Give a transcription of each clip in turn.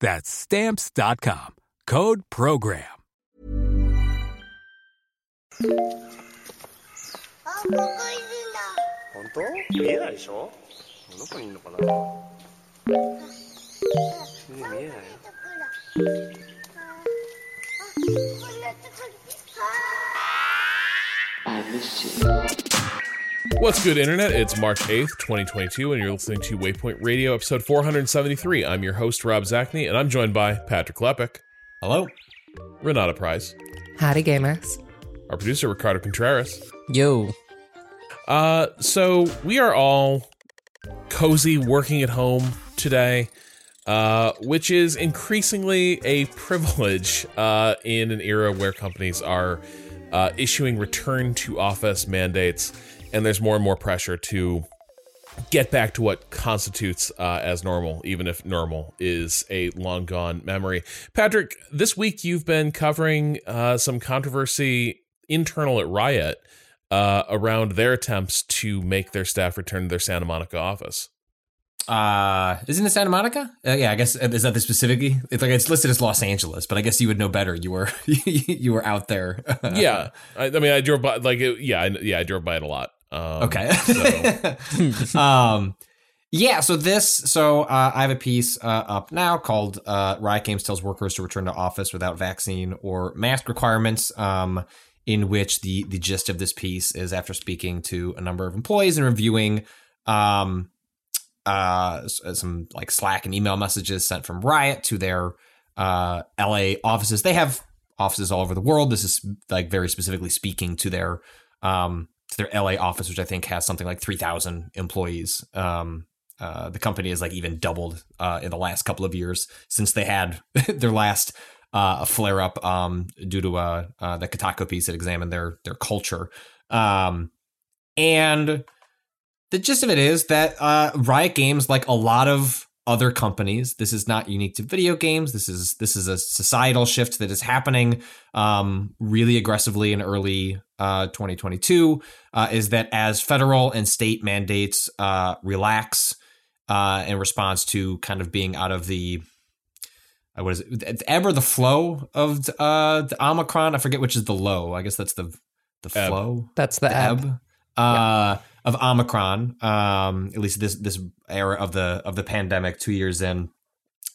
That's stamps.com. Code program. I miss you. What's good, Internet? It's March 8th, 2022, and you're listening to Waypoint Radio, episode 473. I'm your host, Rob Zacny, and I'm joined by Patrick Klepek. Hello. Renata Price. Howdy, gamers. Our producer, Ricardo Contreras. Yo. Uh, so we are all cozy working at home today, uh, which is increasingly a privilege uh, in an era where companies are uh, issuing return to office mandates and there's more and more pressure to get back to what constitutes uh, as normal, even if normal is a long gone memory. Patrick, this week you've been covering uh, some controversy internal at Riot uh, around their attempts to make their staff return to their Santa Monica office. Uh, isn't it Santa Monica? Uh, yeah, I guess is that the specifically? It's like it's listed as Los Angeles, but I guess you would know better. You were you were out there. yeah, I, I mean, I drove by like it, yeah, I, yeah, I drove by it a lot. Um, Okay. so- um, yeah. So this. So uh, I have a piece uh, up now called uh, "Riot Games tells workers to return to office without vaccine or mask requirements." Um, in which the the gist of this piece is after speaking to a number of employees and reviewing um uh some like Slack and email messages sent from Riot to their uh LA offices. They have offices all over the world. This is like very specifically speaking to their um to their LA office, which I think has something like three thousand employees. Um uh, the company has like even doubled uh, in the last couple of years since they had their last uh, flare up um, due to uh, uh, the Kotaku piece that examined their their culture. Um, and the gist of it is that uh, Riot Games, like a lot of other companies, this is not unique to video games. This is this is a societal shift that is happening um, really aggressively in early uh, 2022. Uh, is that as federal and state mandates uh, relax uh, in response to kind of being out of the uh, what is it? The ebb or the flow of uh, the Omicron? I forget which is the low. I guess that's the the Ebb. flow That's the, the ebb. ebb uh, of Omicron, um, at least this this era of the of the pandemic, two years in,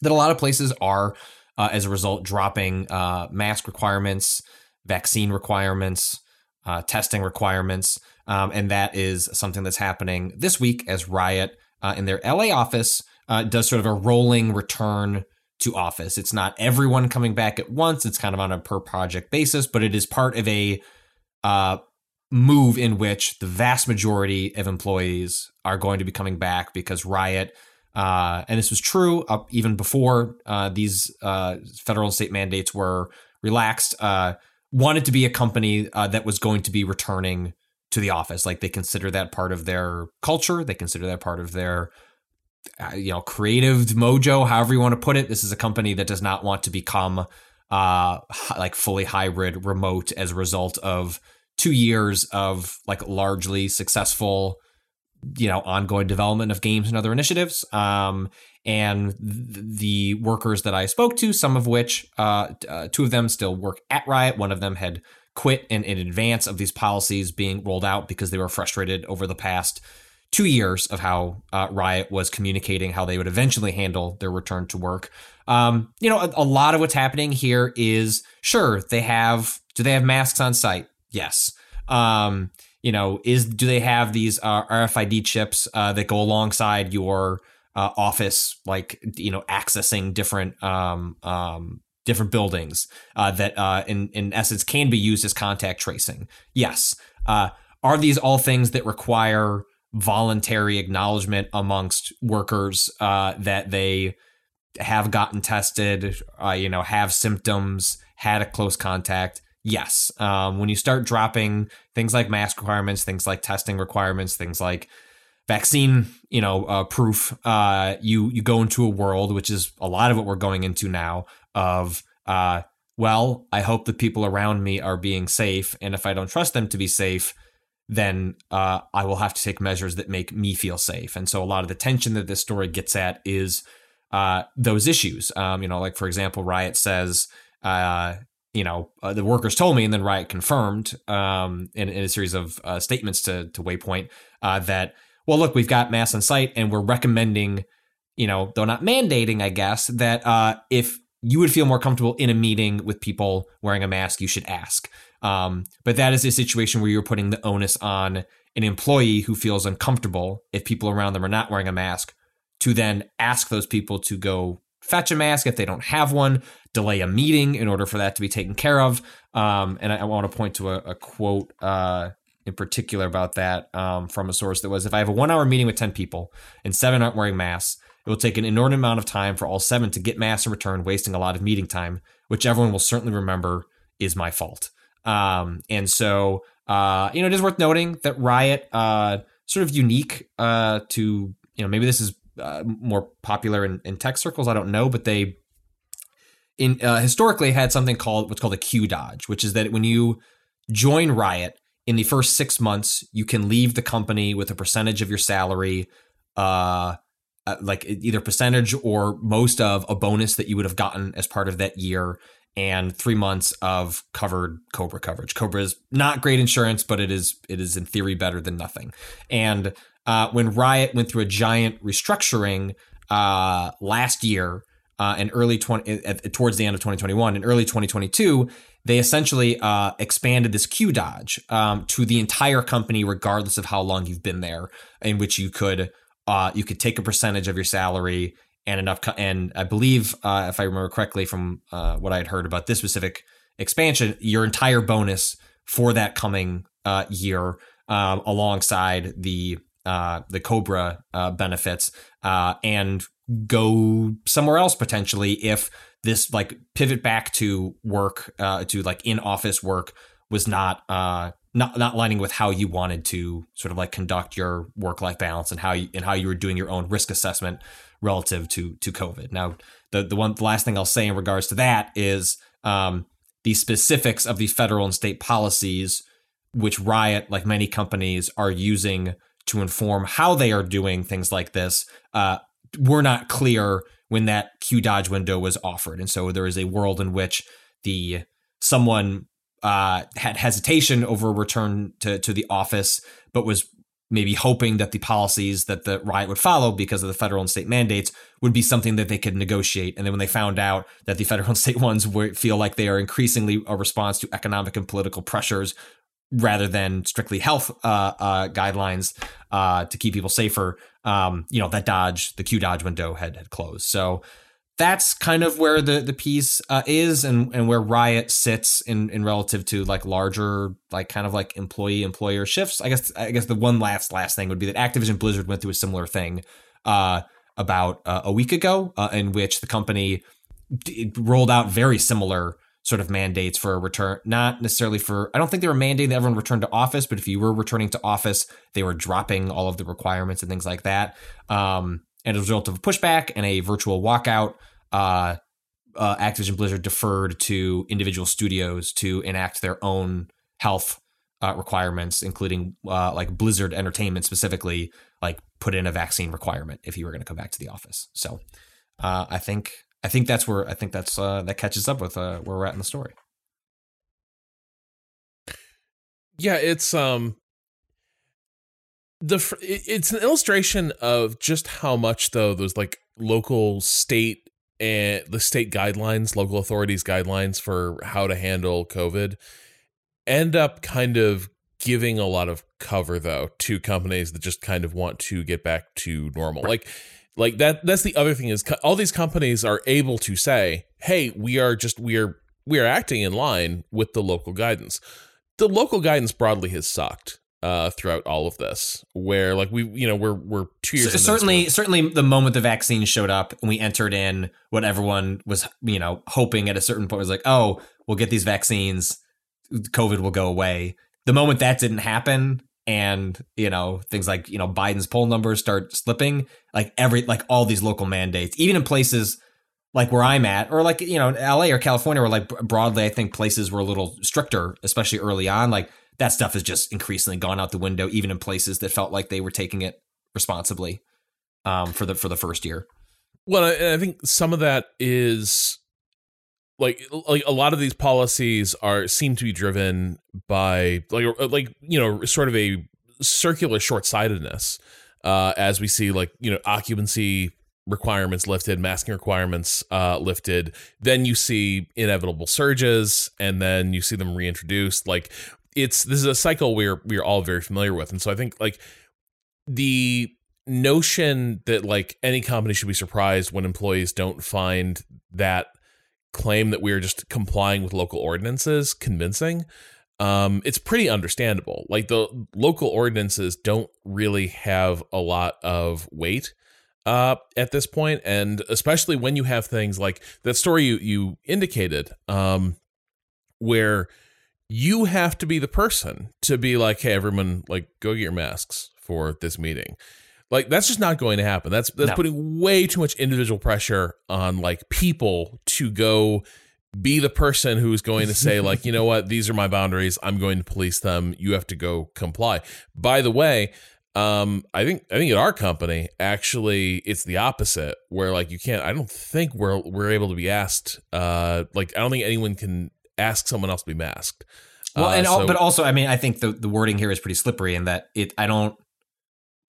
that a lot of places are, uh, as a result, dropping uh, mask requirements, vaccine requirements, uh, testing requirements, um, and that is something that's happening this week as Riot uh, in their LA office uh, does sort of a rolling return to office. It's not everyone coming back at once; it's kind of on a per project basis, but it is part of a uh, move in which the vast majority of employees are going to be coming back because Riot, uh, and this was true even before uh, these uh, federal and state mandates were relaxed, uh, wanted to be a company uh, that was going to be returning to the office. Like they consider that part of their culture, they consider that part of their uh, you know creative mojo however you want to put it. This is a company that does not want to become uh like fully hybrid remote as a result of two years of like largely successful you know ongoing development of games and other initiatives. Um and th- the workers that i spoke to some of which uh, uh two of them still work at riot one of them had quit in, in advance of these policies being rolled out because they were frustrated over the past two years of how uh, Riot was communicating how they would eventually handle their return to work. Um, you know, a, a lot of what's happening here is sure they have Do they have masks on site? Yes. Um, you know, is do they have these uh, RFID chips uh, that go alongside your uh, office, like you know, accessing different um, um, different buildings uh, that, uh, in in essence, can be used as contact tracing? Yes. Uh, are these all things that require voluntary acknowledgement amongst workers uh, that they have gotten tested, uh, you know, have symptoms, had a close contact. Yes. Um, when you start dropping things like mask requirements, things like testing requirements, things like vaccine, you know, uh, proof, uh, you you go into a world which is a lot of what we're going into now of uh, well, I hope the people around me are being safe, and if I don't trust them to be safe, then uh, I will have to take measures that make me feel safe. And so a lot of the tension that this story gets at is uh, those issues. Um, you know, like for example, Riot says, uh, you know, uh, the workers told me, and then Riot confirmed um, in, in, a series of uh, statements to to Waypoint uh, that, well, look, we've got mass on site, and we're recommending, you know, though not mandating, I guess, that if you would feel more comfortable in a meeting with people wearing a mask, you should ask. Um, but that is a situation where you're putting the onus on an employee who feels uncomfortable if people around them are not wearing a mask to then ask those people to go fetch a mask if they don't have one, delay a meeting in order for that to be taken care of. Um, and I, I, want to point to a, a quote uh, in particular about that um, from a source that was if I have a one hour meeting with 10 people and seven aren't wearing masks, it will take an inordinate amount of time for all seven to get masks in return, wasting a lot of meeting time, which everyone will certainly remember is my fault. Um, and so, uh, you know, it is worth noting that Riot, uh, sort of unique uh, to, you know, maybe this is uh, more popular in, in tech circles. I don't know, but they in uh, historically had something called what's called a Queue Dodge, which is that when you join Riot in the first six months, you can leave the company with a percentage of your salary, uh, uh like either percentage or most of a bonus that you would have gotten as part of that year and three months of covered Cobra coverage. Cobra is not great insurance, but it is it is in theory better than nothing. And uh, when Riot went through a giant restructuring uh, last year uh, and early 20 towards the end of 2021 and early 2022 they essentially uh, expanded this Queue Dodge um, to the entire company regardless of how long you've been there in which you could uh, you could take a percentage of your salary and enough. Co- and I believe, uh, if I remember correctly from uh, what I had heard about this specific expansion, your entire bonus for that coming uh, year, um, alongside the uh, the Cobra benefits, and go somewhere else potentially if this like pivot back to work to like in office work was not uh, not not lining with how you wanted to sort of like conduct your work life balance and how you and how you were doing your own risk assessment relative to to COVID. Now, the the one the last thing I'll say in regards to that is um, the specifics of the federal and state policies, which Riot, like many companies, are using to inform how they are doing things like this, uh, were not clear when that Queue Dodge window was offered, and so there is a world in which the someone uh, had hesitation over a return to, to the office, but was maybe hoping that the policies that the riot would follow because of the federal and state mandates would be something that they could negotiate. And then when they found out that the federal and state ones feel like they are increasingly a response to economic and political pressures rather than strictly health uh, uh, guidelines uh, to keep people safer, um, you know, that Dodge, the Queue Dodge window had, had closed. So that's kind of where the the piece uh, is and and where riot sits in in relative to like larger like kind of like employee employer shifts i guess i guess the one last last thing would be that activision blizzard went through a similar thing uh about uh, a week ago in which the company d- rolled out very similar sort of mandates for a return not necessarily for i don't think they were mandating that everyone return to office but if you were returning to office they were dropping all of the requirements and things like that um and as a result of a pushback and a virtual walkout, uh, uh, Activision Blizzard deferred to individual studios to enact their own health uh, requirements, including uh, like Blizzard Entertainment specifically, like put in a vaccine requirement if you were going to come back to the office. So uh, I think I think that's where I think that's uh, that catches up with uh, where we're at in the story. Yeah, it's um the it's an illustration of just how much though those like local state and the state guidelines local authorities guidelines for how to handle covid end up kind of giving a lot of cover though to companies that just kind of want to get back to normal. Like like that that's the other thing is co- all these companies are able to say, "Hey, we are just we are we are acting in line with the local guidance." The local guidance broadly has sucked uh, throughout all of this. Where like we, you know, we're we're two years. C- into this, certainly, certainly, the moment the vaccine showed up and we entered in what everyone was, you know, hoping at a certain point was like, oh, we'll get these vaccines, COVID will go away. The moment that didn't happen, and you know things like you know Biden's poll numbers start slipping, like every like all these local mandates, even in places like where I'm at, or like you know LA or California, where like broadly I think places were a little stricter, especially early on. Like that stuff has just increasingly gone out the window, even in places that felt like they were taking it responsibly um, for the for the first year. Well, I, I think some of that is like like a lot of these policies are seem to be driven by like like you know sort of a circular short-sightedness uh as we see like you know occupancy requirements lifted masking requirements uh lifted. Then you see inevitable surges and then you see them reintroduced. Like it's this is a cycle we're we're all very familiar with. And so i think like the notion that like any company should be surprised when employees don't find that claim that we are just complying with local ordinances convincing um it's pretty understandable. Like the local ordinances don't really have a lot of weight uh at this point and especially when you have things like that story you you indicated um where you have to be the person to be like hey everyone like go get your masks for this meeting like that's just not going to happen that's that's No. putting way too much individual pressure on like people to go be the person who's going to say like you know what these are my boundaries i'm going to police them you have to go comply by the way um i think i think at our company actually it's the opposite where like you can't i don't think we're we're able to be asked uh like i don't think anyone can ask someone else to be masked Well, Uh, and so- but also, I mean, I think the the wording here is pretty slippery in that it. I don't.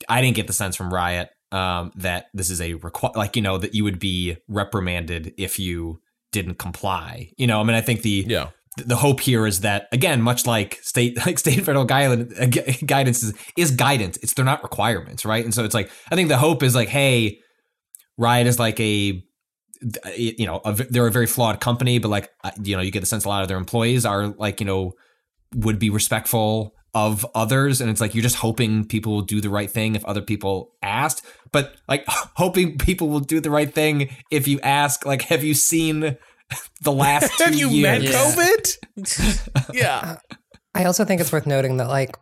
I didn't get the sense from Riot um, that this is a requ- like you know that you would be reprimanded if you didn't comply. You know, I mean, I think the yeah the hope here is that again, much like state like state and federal guidance, uh, guidance is, is guidance. It's they're not requirements, right? And so it's like I think the hope is like, hey, Riot is like a you know a, they're a very flawed company, but like you know you get the sense a lot of their employees are like you know would be respectful of others and it's like you're just hoping people will do the right thing if other people asked but like hoping people will do the right thing if you ask like have you seen the last two have you years? Met covid? Yeah. Uh, I also think it's worth noting that like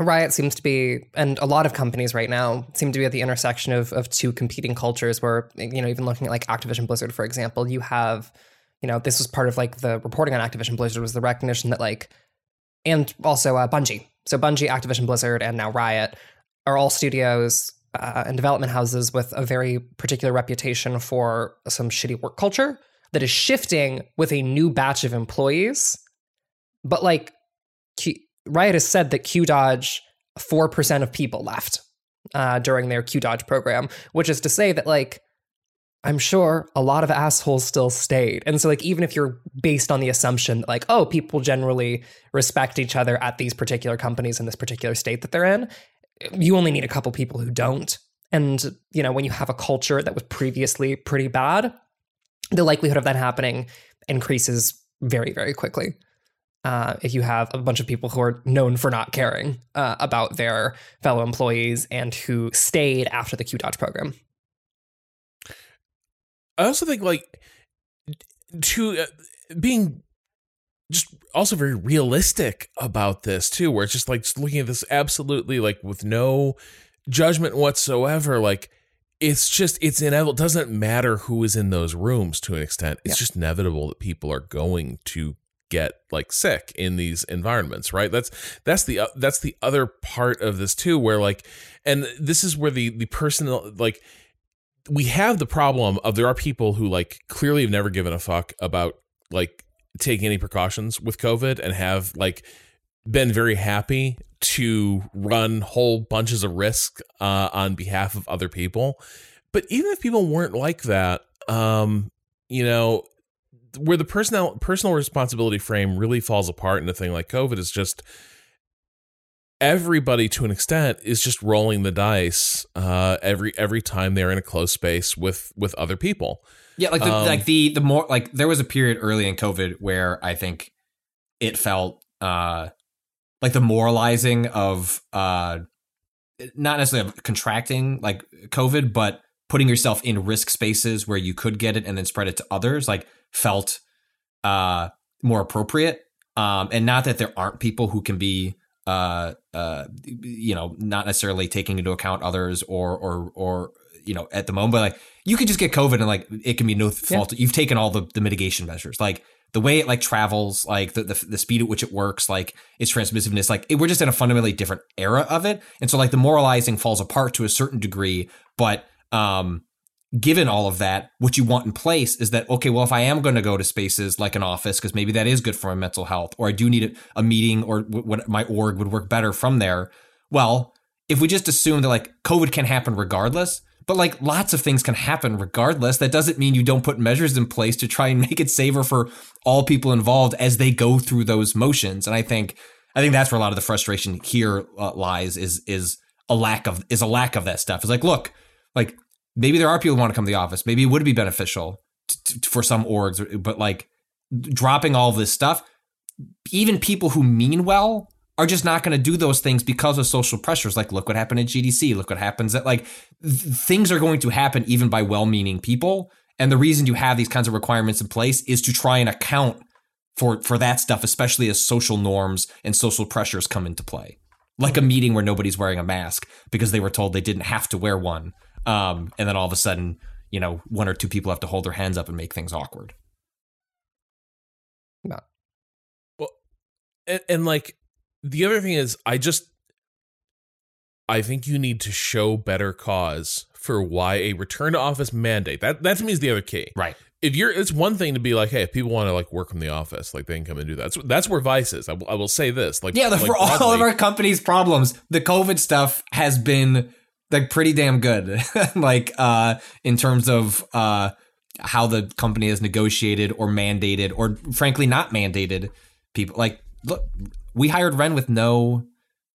Riot seems to be, and a lot of companies right now seem to be at the intersection of of two competing cultures. Where you know, even looking at like Activision Blizzard, for example, you have, you know, this was part of like the reporting on Activision Blizzard was the recognition that like, and also uh, Bungie. So Bungie, Activision Blizzard, and now Riot are all studios uh, and development houses with a very particular reputation for some shitty work culture that is shifting with a new batch of employees. But like Q, Riot has said that Queue Dodge, 4% of people left uh, during their Queue Dodge program, which is to say that, like, I'm sure a lot of assholes still stayed. And so, like, even if you're based on the assumption that, like, oh, people generally respect each other at these particular companies in this particular state that they're in, you only need a couple people who don't. And, you know, when you have a culture that was previously pretty bad, the likelihood of that happening increases very, very quickly uh, if you have a bunch of people who are known for not caring uh, about their fellow employees and who stayed after the Queue Dodge program. I also think like to uh, being just also very realistic about this too, where it's just like just looking at this absolutely like with no judgment whatsoever. Like it's just it's inevitable. It doesn't matter who is in those rooms to an extent. It's Yeah. just inevitable that people are going to get like sick in these environments right that's that's the uh, that's the other part of this too where like and this is where the the personal like we have the problem of there are people who like clearly have never given a fuck about like taking any precautions with COVID and have like been very happy to run whole bunches of risk uh, on behalf of other people. But even if people weren't like that, um, you know, where the personal personal responsibility frame really falls apart in a thing like COVID is just everybody to an extent is just rolling the dice uh, every every time they're in a close space with with other people. Yeah, like the Um, like the the more like there was a period early in COVID where I think it felt uh like the moralizing of uh not necessarily of contracting like COVID, but putting yourself in risk spaces where you could get it and then spread it to others, like felt uh more appropriate. Um and not that there aren't people who can be uh uh you know not necessarily taking into account others or or or you know at the moment but like you could just get covid and like it can be no fault. You've taken all the, the mitigation measures like the way it like travels like the, the the speed at which it works like its transmissiveness like it, we're just in a fundamentally different era of it. And so like the moralizing falls apart to a certain degree but um given all of that, what you want in place is that, okay, well, if I am going to go to spaces like an office, because maybe that is good for my mental health, or I do need a, a meeting or w- what my org would work better from there. Well, if we just assume that like COVID can happen regardless, but like lots of things can happen regardless, that doesn't mean you don't put measures in place to try and make it safer for all people involved as they go through those motions. And I think, I think that's where a lot of the frustration here uh, lies is, is a lack of, is a lack of that stuff. It's like, look, like maybe there are people who want to come to the office. Maybe it would be beneficial t- t- for some orgs, but like dropping all this stuff, even people who mean well are just not going to do those things because of social pressures. Like, look what happened at GDC. Look what happens at like th- things are going to happen even by well-meaning people. And the reason you have these kinds of requirements in place is to try and account for for that stuff, especially as social norms and social pressures come into play. Like a meeting where nobody's wearing a mask because they were told they didn't have to wear one um, and then all of a sudden, you know, one or two people have to hold their hands up and make things awkward. No. Well, and, and like the other thing is i just i think you need to show better cause for why a return to office mandate that that to me is the other key Right. if you're it's one thing to be like hey if people want to like work from the office like they can come and do that that's, that's where vice is I, will- say this like Yeah, the, like for all of our company's problems, the COVID stuff has been like pretty damn good. like uh in terms of uh how the company has negotiated or mandated or frankly not mandated people like look we hired Ren with no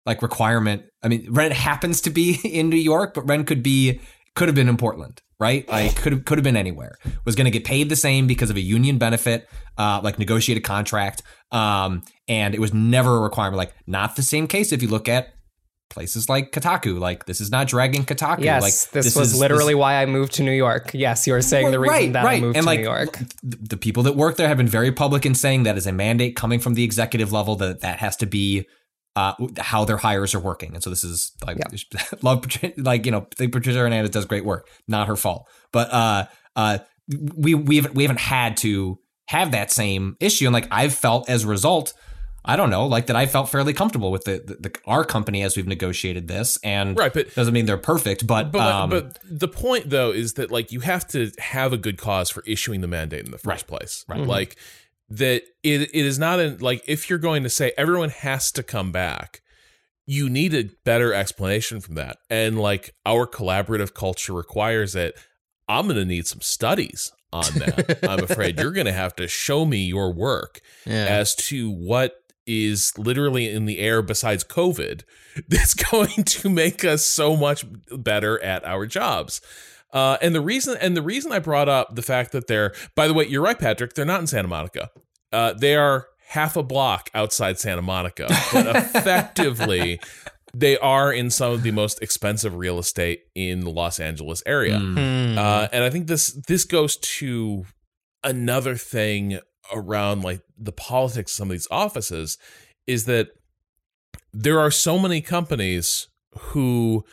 like requirement. I mean, Ren happens to be in New York, but Ren could be could have been in Portland, right? Like could have could have been anywhere. Was going to get paid the same because of a union benefit, uh, like negotiated contract. Um, and it was never a requirement. Like not the same case if you look at places like Kotaku. Like this is not dragging Kotaku. Yes, like this, was is- literally why I moved to New York. Yes, you were saying the reason right, that I moved and to like New York. The, the people that work there have been very public in saying that is a mandate coming from the executive level that that has to be uh, how their hires are working. And so this is like love like you know think Patricia Hernandez does great work, not her fault. But uh, uh, we we haven't we haven't had to have that same issue, and like I've felt as a result. I don't know, like that. I felt fairly comfortable with the, the, the our company as we've negotiated this, and Right, but- doesn't mean they're perfect, but But, um, but the point though is that like you have to have a good cause for issuing the mandate in the first place. Right. Mhm. Like that it it is not in like if you're going to say everyone has to come back, you need a better explanation from that. And like our collaborative culture requires it. I'm going to need some studies on that. I'm afraid you're going to have to show me your work Yeah. as to what is literally in the air besides COVID that's going to make us so much better at our jobs. Uh, and the reason and the reason I brought up the fact that they're by the way, you're right, Patrick, they're not in Santa Monica. Uh, they are half a block outside Santa Monica, but effectively they are in some of the most expensive real estate in the Los Angeles area. mm, Hmm. Uh, and I think this this goes to another thing around like the politics of some of these offices is that there are so many companies who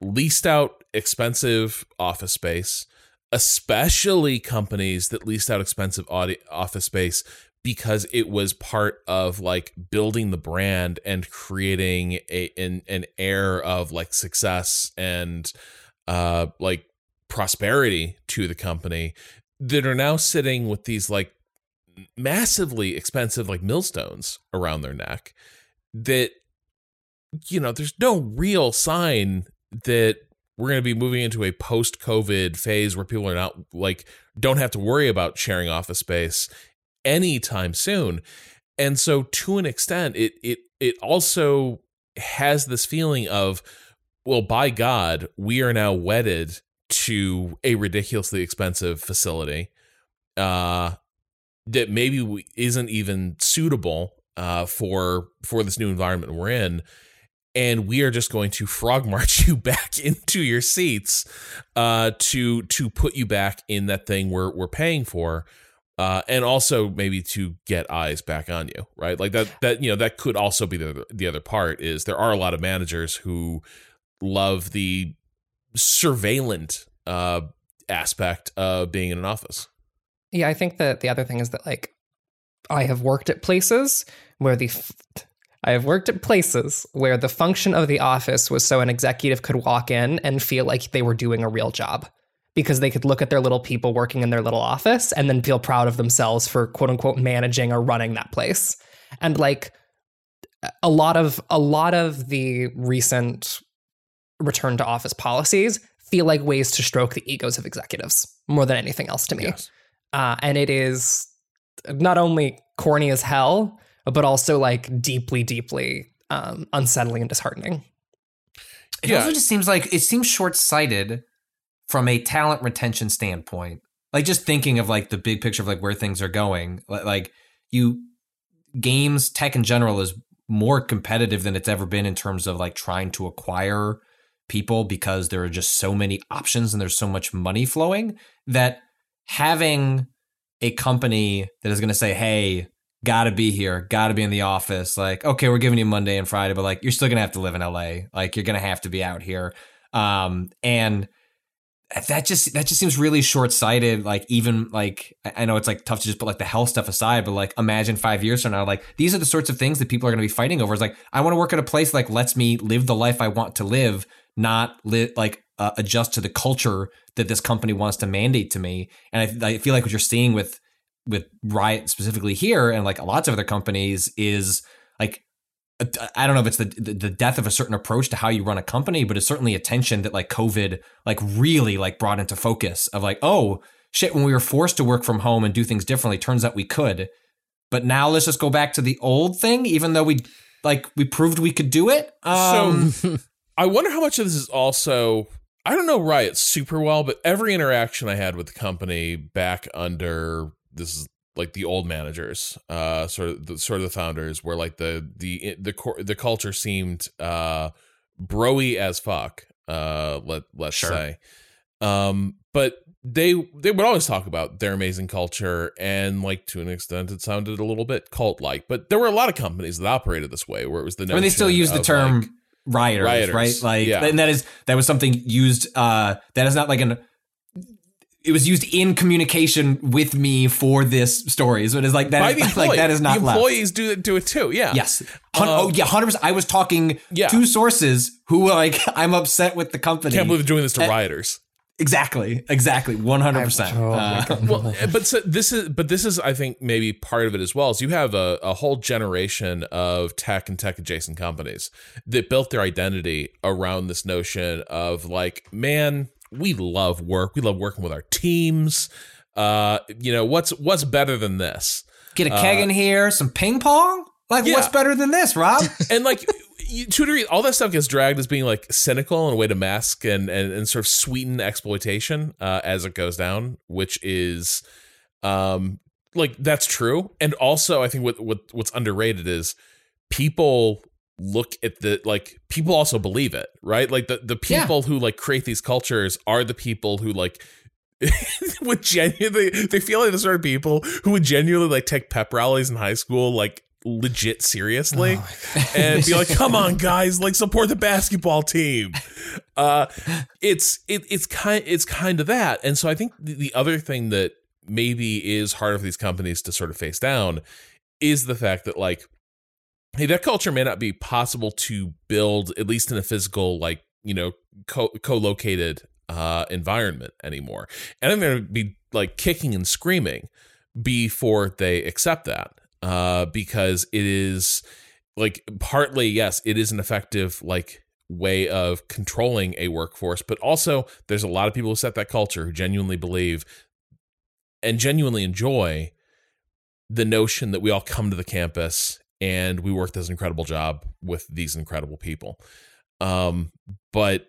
leased out expensive office space, especially companies that leased out expensive office space because it was part of like building the brand and creating a an, an air of like success and uh like prosperity to the company that are now sitting with these like massively expensive like millstones around their neck that you know there's no real sign that we're going to be moving into a post COVID phase where people are not like don't have to worry about sharing office space anytime soon. And so to an extent it it it also has this feeling of well by god we are now wedded to a ridiculously expensive facility uh that maybe isn't even suitable uh for for this new environment we're in and we are just going to frog march you back into your seats uh to to put you back in that thing we're we're paying for uh, and also maybe to get eyes back on you, right? Like that. That you know that could also be the the other part is there are a lot of managers who love the surveillant uh, aspect of being in an office. Yeah, I think that the other thing is that like I have worked at places where the f- I have worked at places where the function of the office was so an executive could walk in and feel like they were doing a real job because they could look at their little people working in their little office and then feel proud of themselves for quote unquote managing or running that place. And like a lot of a lot of the recent return to office policies feel like ways to stroke the egos of executives more than anything else to me. Yes. Uh, and it is not only corny as hell, but also like deeply, deeply um, unsettling and disheartening. It Yeah. also just seems like it seems short sighted from a talent retention standpoint. Like just thinking of like the big picture of like where things are going. Like you games tech in general is more competitive than it's ever been in terms of like trying to acquire people because there are just so many options and there's so much money flowing that having a company that is going to say, "Hey, got to be here, got to be in the office." Like, okay, we're giving you Monday and Friday, but like you're still going to have to live in LA. Like you're going to have to be out here. Um and that just that just seems really short-sighted like even like I- know it's like tough to just put like the health stuff aside but like imagine five years from now like these are the sorts of things that people are going to be fighting over it's like i want to work at a place like lets me live the life i want to live not live like uh, adjust to the culture that this company wants to mandate to me and I, I feel like what you're seeing with with riot specifically here and like lots of other companies is like I don't know if it's the the death of a certain approach to how you run a company, but it's certainly a tension that like COVID like really like brought into focus of like, oh shit, when we were forced to work from home and do things differently, turns out we could. But now let's just go back to the old thing, even though we like we proved we could do it. Um, so I wonder how much of this is also I don't know Riot super well, but every interaction I had with the company back under this is like the old managers, uh, sort of the sort of the founders, where like the the the cor- the culture seemed uh broy as fuck. Uh, let let's Sure. say, um, but they they would always talk about their amazing culture and like to an extent it sounded a little bit cult like but there were a lot of companies that operated this way where it was the I mean, they still use the term like, rioters, rioters, right? Like, yeah. and that is that was something used. Uh, that is not like an. It was used in communication with me for this story, so it is like that. by is- like that is not the left. employees do do it too. Yeah. Yes. Hun- Um, oh yeah, hundred percent. I was talking Yeah. to sources who like I'm upset with the company. Can't believe they're doing this to Uh, rioters. Exactly, exactly, one hundred percent. Oh my Uh, God. Well, but so this is but this is I think maybe part of it as well. Is you have a, a whole generation of tech and tech adjacent companies that built their identity around this notion of like, man, we love work. We love working with our teams. Uh, you know what's what's better than this? Get a keg in here, some ping pong. Like, Uh, Yeah. what's better than this, Rob? and like you, to a degree, all that stuff gets dragged as being like cynical and a way to mask and and, and sort of sweeten exploitation uh, as it goes down, which is um like that's true. And also, I think what what what's underrated is people look at the like people also believe it right like the the Yeah. people who like create these cultures are the people who like would genuinely they feel like the sort of people who would genuinely like take pep rallies in high school like legit seriously and be like come on guys like support the basketball team. Uh it's it, it's kind it's kind of that. And so i think the, the other thing that maybe is hard for these companies to sort of face down is the fact that like hey that culture may not be possible to build at least in a physical like you know co- co-located uh environment anymore. And i'm gonna be like kicking and screaming before they accept that uh because it is like partly yes it is an effective like way of controlling a workforce, but also there's a lot of people who set that culture who genuinely believe and genuinely enjoy the notion that we all come to the campus and we work this incredible job with these incredible people. Um, but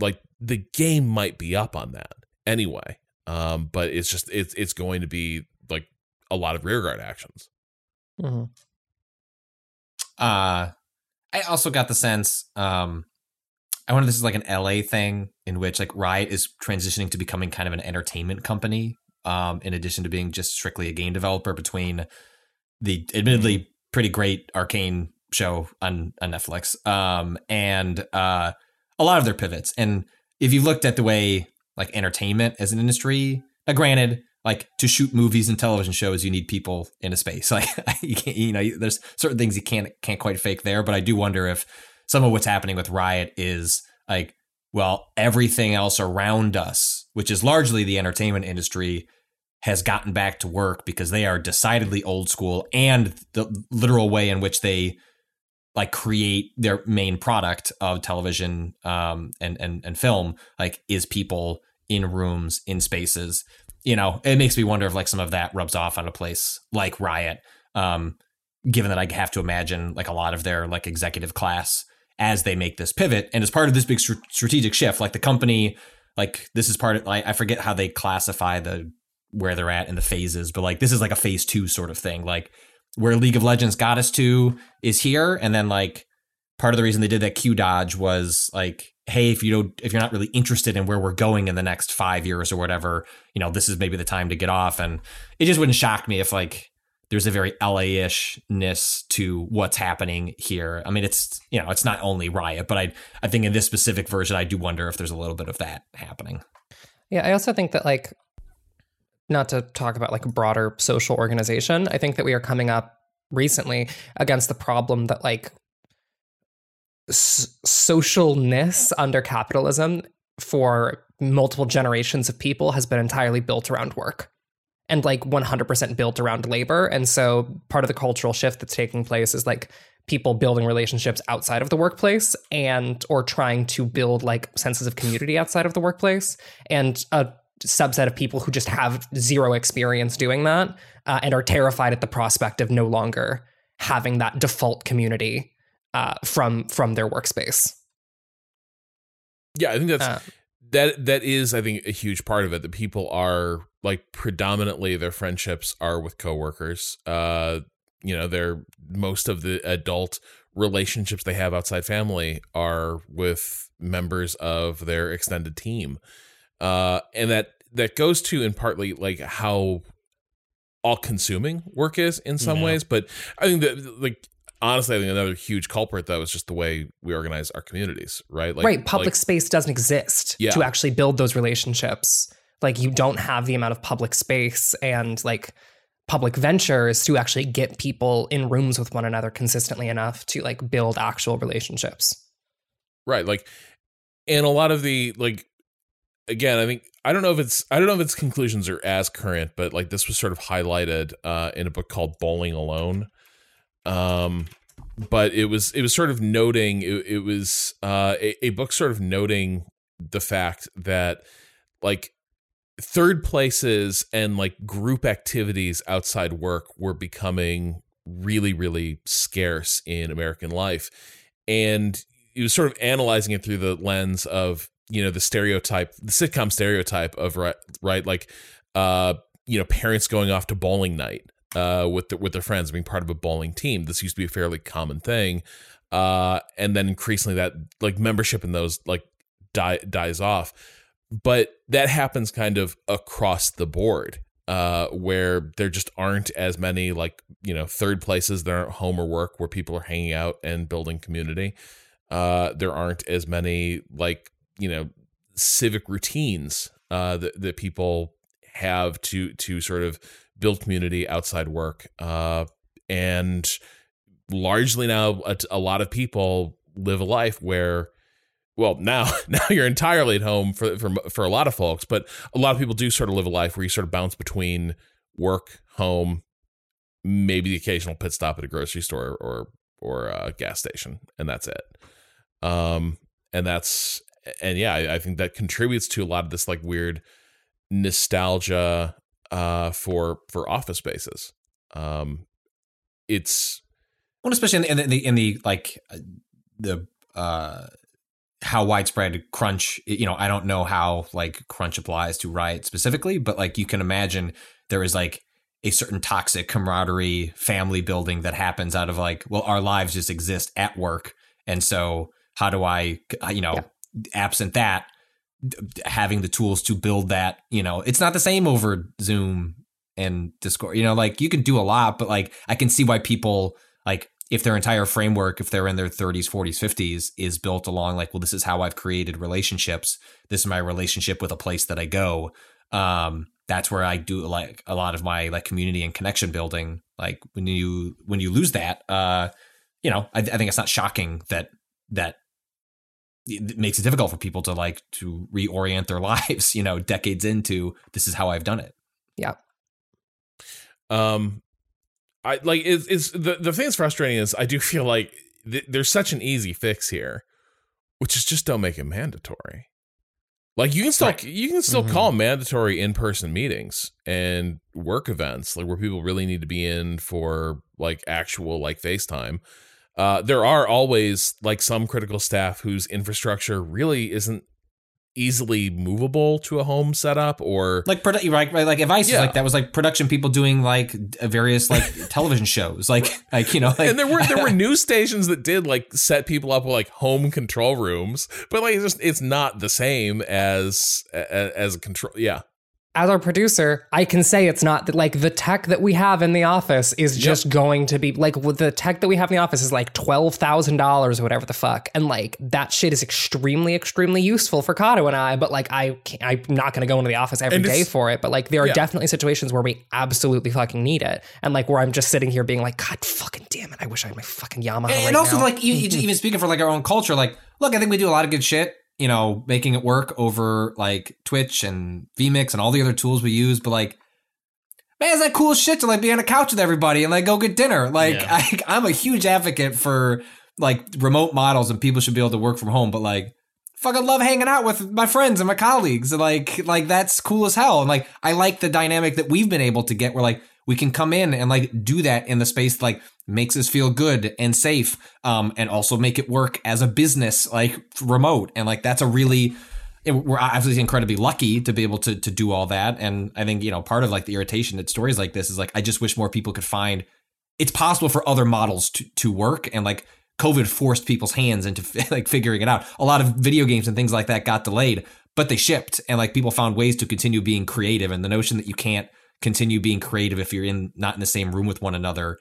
like the game might be up on that anyway. Um, but it's just it's it's going to be a lot of rearguard actions. Mhm. Uh, I also got the sense. Um, I wonder if this is like an LA thing in which like Riot is transitioning to becoming kind of an entertainment company. Um, in addition to being just strictly a game developer, between the admittedly pretty great arcane show on on Netflix, um, and uh, a lot of their pivots. And if you looked at the way like entertainment as an industry, now granted, like to shoot movies and television shows, you need people in a space. Like you you know, there's certain things you can't can't quite fake there. But I do wonder if some of what's happening with Riot is like, well, everything else around us, which is largely the entertainment industry, has gotten back to work because they are decidedly old school, and the literal way in which they like create their main product of television um, and and and film like is people in rooms in spaces you know it makes me wonder if like some of that rubs off on a place like riot um, given that i have to imagine like a lot of their like executive class as they make this pivot and as part of this big str- strategic shift like the company like this is part of like i forget how they classify the where they're at in the phases but like this is like a phase two sort of thing like where League of Legends got us to is here, and then like part of the reason they did that Queue Dodge was like, hey, if you don't, if you're not really interested in where we're going in the next five years or whatever, you know, this is maybe the time to get off. And it just wouldn't shock me if like there's a very LA-ishness to what's happening here. I mean, it's you know, it's not only Riot, but I I think in this specific version, I do wonder if there's a little bit of that happening. Yeah, I also think that like not to talk about like a broader social organization, I think that we are coming up recently against the problem that like socialness under capitalism for multiple generations of people has been entirely built around work and like 100% built around labor. And so part of the cultural shift that's taking place is like people building relationships outside of the workplace and or trying to build like senses of community outside of the workplace. And a subset of people who just have zero experience doing that uh, and are terrified at the prospect of no longer having that default community uh, from from their workspace. Yeah, I think that's Uh, that that is I think a huge part of it that people are like predominantly their friendships are with coworkers. Uh you know, they're most of the adult relationships they have outside family are with members of their extended team. Uh and that that goes to in partly like how all consuming work is in some Yeah. ways, but I think that like honestly I think another huge culprit though is just the way we organize our communities, right? Like right, public like- space doesn't exist Yeah. to actually build those relationships. Like you don't have the amount of public space and like public ventures to actually get people in rooms with one another consistently enough to like build actual relationships. Right. Like, and a lot of the like, again, I think I don't know if it's I don't know if its conclusions are as current, but like this was sort of highlighted uh, in a book called Bowling Alone. Um, but it was it was sort of noting it, it was uh, a, a book sort of noting the fact that like third places and like group activities outside work were becoming really really scarce in American life. And he was sort of analyzing it through the lens of you know the stereotype the sitcom stereotype of right right like uh you know parents going off to bowling night uh with the, with their friends being part of a bowling team. This used to be a fairly common thing. Uh and then increasingly that like membership in those like die dies off. But that happens kind of across the board uh, where there just aren't as many like you know third places. That aren't home or work where people are hanging out and building community. Uh, there aren't as many like you know civic routines uh, that, that people have to to sort of build community outside work uh, and largely now a, a lot of people live a life where well now now you're entirely at home for for for a lot of folks but a lot of people do sort of live a life where you sort of bounce between work home maybe the occasional pit stop at a grocery store or or a gas station and that's it. Um, and that's and yeah, I, I think that contributes to a lot of this like weird nostalgia uh, for for office spaces. Um, it's Well, especially in the, in the, in the like uh, the uh how widespread crunch you know i don't know how like crunch applies to riot specifically but like you can imagine there is like a certain toxic camaraderie family building that happens out of like well our lives just exist at work and so how do i you know absent that d- having the tools to build that you know it's not the same over zoom and discord you know like you can do a lot but like i can see why people like if their entire framework if they're in their 30s 40s 50s is built along like well this is how i've created relationships. This is my relationship with a place that i go. Um that's where i do like a lot of my like community and connection building. Like when you when you lose that uh you know i, I think it's not shocking that that it makes it difficult for people to like to reorient their lives you know decades into this is how i've done it Yeah. um i like it's, it's the the thing that's frustrating is i do feel like th- there's such an easy fix here which is just don't make it mandatory like you can still Right. you can still Mhm. call mandatory in-person meetings and work events like where people really need to be in for like actual like FaceTime. Uh, there are always like some critical staff whose infrastructure really isn't easily movable to a home setup or like produ- right, right like advice Yeah. like that was like production people doing like various like television shows like like you know like and there were there were news stations that did like set people up with like home control rooms, but like it's just it's not the same as as, as a control. Yeah, As our producer, I can say it's not that like the tech that we have in the office is just going to be like with the tech that we have in the office is like twelve thousand dollars or whatever the fuck, and like that shit is extremely, extremely useful for Kato and I. But like I, can't, I'm not going to go into the office every And day for it. But like there are Yeah. definitely situations where we absolutely fucking need it, and like where I'm just sitting here being like, God fucking damn it, I wish I had my fucking Yamaha. and right also now. like you mm-hmm. even speaking for like our own culture like look i think we do a lot of good shit you know making it work over like twitch and vmix and all the other tools we use but like man is that cool shit to like be on a couch with everybody and like go get dinner like Yeah. I, i'm a huge advocate for like remote models and people should be able to work from home but like fucking love hanging out with my friends and my colleagues and like like that's cool as hell and like i like the dynamic that we've been able to get where like we can come in and like do that in the space that, like makes us feel good and safe um and also make it work as a business like remote. And like that's a really we're obviously incredibly lucky to be able to to do all that. And i think you know part of like the irritation at stories like this is like i just wish more people could find it's possible for other models to to work. And like covid forced people's hands into like figuring it out. A lot of video games and things like that got delayed but they shipped. And like people found ways to continue being creative. And the notion that you can't continue being creative if you're in not in the same room with one another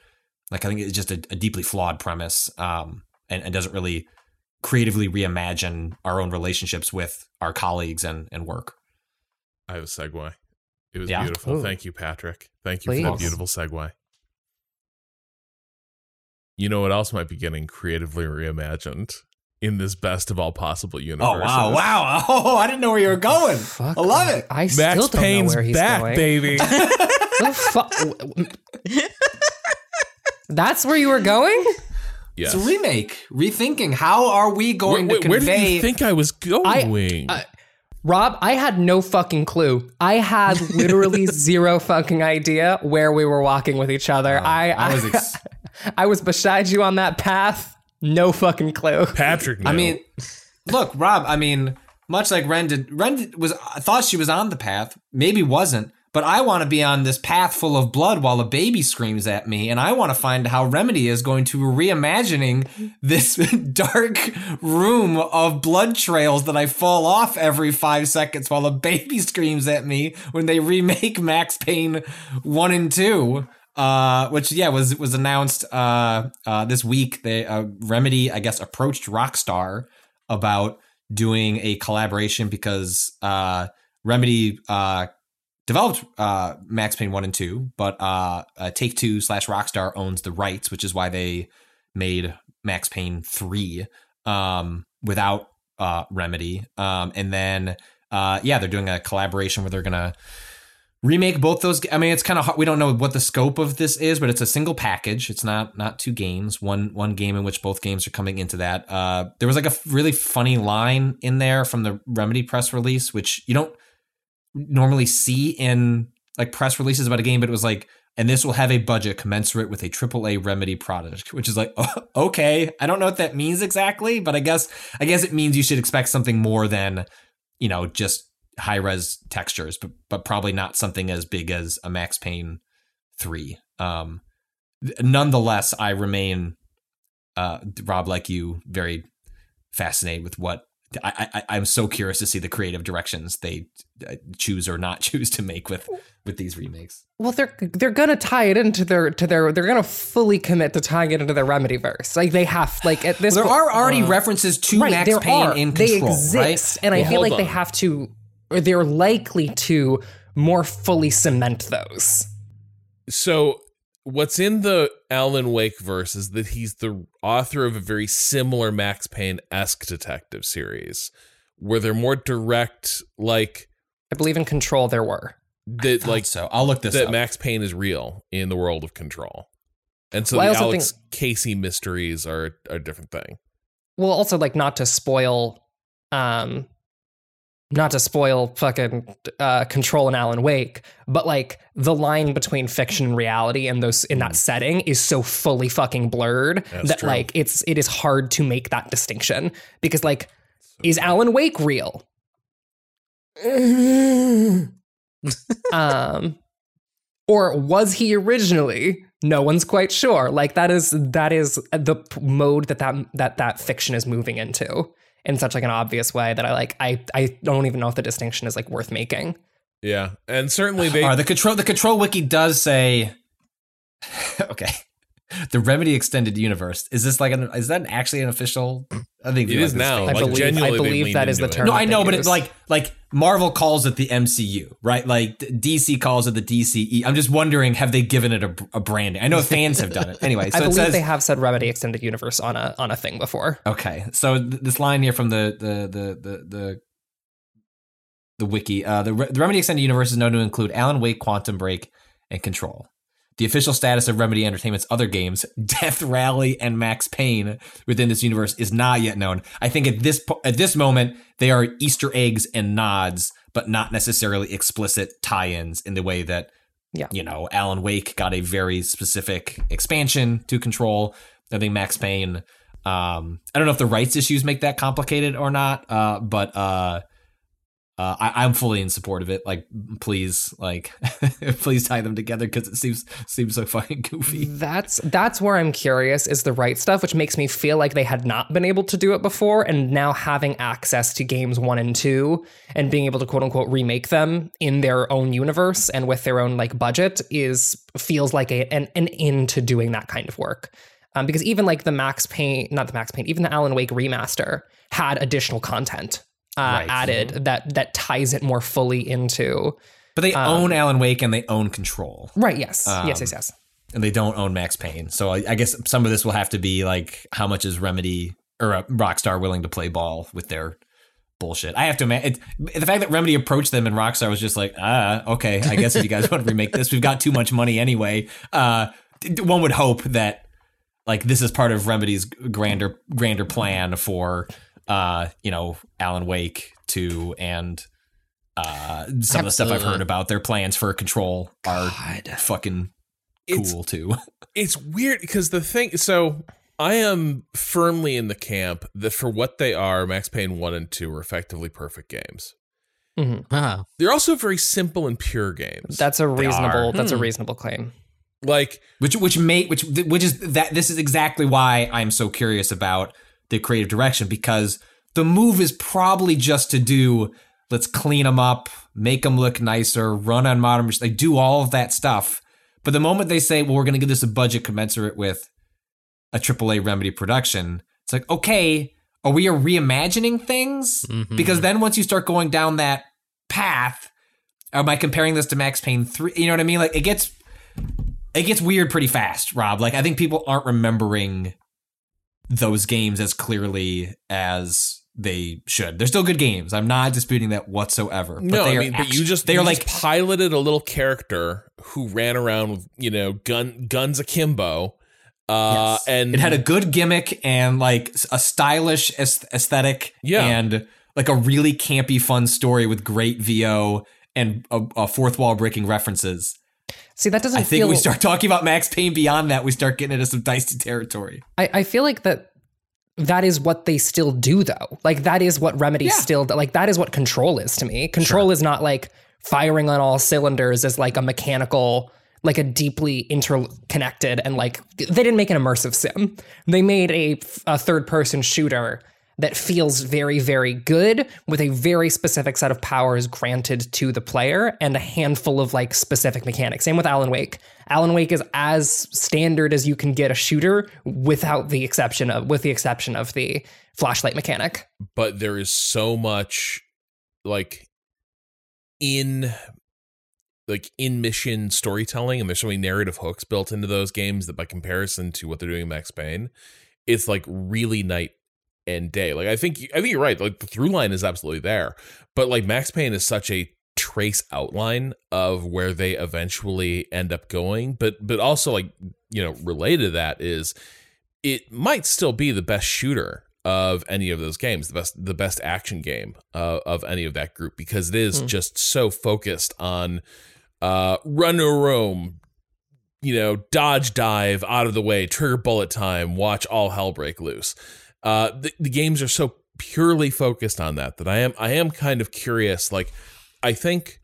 like i think it's just a, a deeply flawed premise um and, and doesn't really creatively reimagine our own relationships with our colleagues and, and work I have a segue. It was Yeah? beautiful. Ooh. Thank you, Patrick. Thank you for that beautiful segue. You know what else might be getting creatively reimagined in this best of all possible universe. oh wow wow oh i didn't know where you were going Fuck i love it I Max still don't Payne's know where he's back, going. baby. The That's where you were going? yes. it's a remake rethinking how are we Where, going where- to where did you think I was going? I- Rob, I had no fucking clue. I had literally zero fucking idea where we were walking with each other. I, I was ex- I was beside you on that path. No fucking clue. Patrick. I mean, look, Rob. I mean, much like Ren did. Ren did- was I thought she was on the path, maybe wasn't. But I want to be on this path full of blood while a baby screams at me, and I want to find how Remedy is going to reimagining this dark room of blood trails that I fall off every five seconds while a baby screams at me when they remake Max Payne one and two uh, which yeah was was announced uh, uh, this week. They uh, Remedy, I guess, approached Rockstar about doing a collaboration because uh, Remedy uh, developed uh, Max Payne one and two, but uh, uh, Take Two slash Rockstar owns the rights, which is why they made Max Payne three um, without uh, Remedy. Um, and then uh, yeah, they're doing a collaboration where they're gonna remake both those. I mean, it's kind of hard. We don't know what the scope of this is, but it's a single package. It's not not two games. One one game in which both games are coming into that. Uh, there was like a really funny line in there from the Remedy press release, which you don't normally see in like press releases about a game, but it was like. And this will have a budget commensurate with a AAA Remedy product, which is like, okay, I don't know what that means exactly, but I guess I guess it means you should expect something more than, you know, just high res textures, but but probably not something as big as a Max Payne three. Um, nonetheless, I remain, uh, Rob, like you, very fascinated with what I, I I'm so curious to see the creative directions they uh, choose or not choose to make with with these remakes. Well, they're they're gonna tie it into their to their they're gonna fully commit to tying it into their remedy verse. Like they have like at this There po- are already references to right, Max there Payne are. in they control, exist, right? and I Well, feel hold like they have to or they're likely to more fully cement those. So what's in the Alan Wake verse is that he's the author of a very similar Max Payne esque detective series, where they're more direct, like I believe in control there were. that, like so I'll look this that up. Max Payne is real in the world of Control, and so Well, the also Alex Casey mysteries are are a different thing. Well, also like not to spoil um not to spoil fucking uh, control and Alan Wake, but like the line between fiction and reality in those in that setting is so fully fucking blurred That's that true. like it's it is hard to make that distinction because like is Alan Wake real? um or was he originally? No one's quite sure. Like that is that is the mode that that that that fiction is moving into in such like an obvious way that i like i i don't even know if the distinction is like worth making Yeah, and certainly they All right, the control the control wiki does say okay. The Remedy extended universe. Is this like an is that actually an official I think it is like now. i Like, believe i genuinely, they believe that is the into it. term No, I know, but use. it's like like Marvel calls it the MCU, right? Like DC calls it the DCE. I'm just wondering, have they given it a, a branding? I know fans have done it. Anyway, so i it believe says they have said remedy extended universe on a on a thing before Okay, so th- this line here from the the the the the, the wiki, uh, the, Re- the Remedy Extended Universe is known to include Alan Wake, Quantum Break, and Control. The official status of Remedy Entertainment's other games, Death Rally and Max Payne, within this universe is not yet known. I think at this po- at this moment they are Easter eggs and nods, but not necessarily explicit tie-ins in the way that Yeah. you know Alan Wake got a very specific expansion to Control. I think Max Payne. Um, I don't know if the rights issues make that complicated or not, uh, but uh, uh, I, I'm fully in support of it. Like, please, like, please tie them together because it seems seems so fucking goofy. That's that's where I'm curious is the right stuff, which makes me feel like they had not been able to do it before, and now having access to games one and two and being able to quote unquote remake them in their own universe and with their own like budget is feels like a an, an into doing that kind of work. Um, because even like the Max Payne, not the Max Payne, even the Alan Wake remaster had additional content uh, Right. added that that ties it more fully into. But they Um, own Alan Wake and they own Control, Right. Yes. Um, yes. Yes. Yes. and they don't own Max Payne. So I, I guess some of this will have to be like, how much is Remedy or uh, Rockstar willing to play ball with their bullshit? I have to imagine the fact that Remedy approached them and Rockstar was just like, ah, okay, I guess if you guys want to remake this, we've got too much money anyway. Uh, one would hope that like this is part of Remedy's grander grander plan for uh, you know, Alan Wake 2 and uh some of the stuff I've heard about their plans for control are fucking It's- cool too. it's weird because the thing so I am firmly in the camp that for what they are, Max Payne 1 and 2 are effectively perfect games. Wow. They're also very simple and pure games. That's a reasonable. are. That's a Hmm. reasonable claim. like which which may which which is that this is exactly why I'm so curious about the creative direction because the move is probably just to do let's clean them up, make them look nicer, run on modern like do all of that stuff. But the moment they say, "Well, we're going to give this a budget commensurate with a AAA Remedy production," it's like, okay, are we reimagining things? Mhm. Because then once you start going down that path, am I comparing this to Max Payne three? You know what I mean? Like it gets it gets weird pretty fast, Rob. Like I think people aren't remembering those games as clearly as they should. They're still good games. I'm not disputing that whatsoever. But no, they I are mean, but you just they you are just like piloted a little character who ran around with you know gun guns akimbo, uh, Yes. and it had a good gimmick and like a stylish aesthetic Yeah. and like a really campy fun story with great VO and a, a fourth wall breaking references. See, that doesn't I think feel. we start talking about Max Payne beyond that, we start getting into some dicey territory. I, I feel like that that is what they still do though. Like that is what Remedy Yeah. still like that is what control is to me. Control is not like firing on all cylinders as like a mechanical like a deeply interconnected and like they didn't make an immersive sim. They made a, a third person shooter that feels very very good with a very specific set of powers granted to the player and a handful of like specific mechanics. Same with Alan Wake. Alan Wake is as standard as you can get a shooter without the exception of with the exception of the flashlight mechanic. but there is so much like in like in mission storytelling and there's so many narrative hooks built into those games that by comparison to what they're doing in Max Payne, it's like really night and day. Like I think I think you're right. Like the through line is absolutely there. But like Max Payne is such a trace outline of where they eventually end up going. But but also like, you know, related to that is it might still be the best shooter of any of those games, the best the best action game uh, of any of that group because it is Hmm. just so focused on uh, run a roam, you know, dodge dive out of the way, trigger bullet time, watch all hell break loose. Uh, the, the games are so purely focused on that that I am I am kind of curious. Like, I think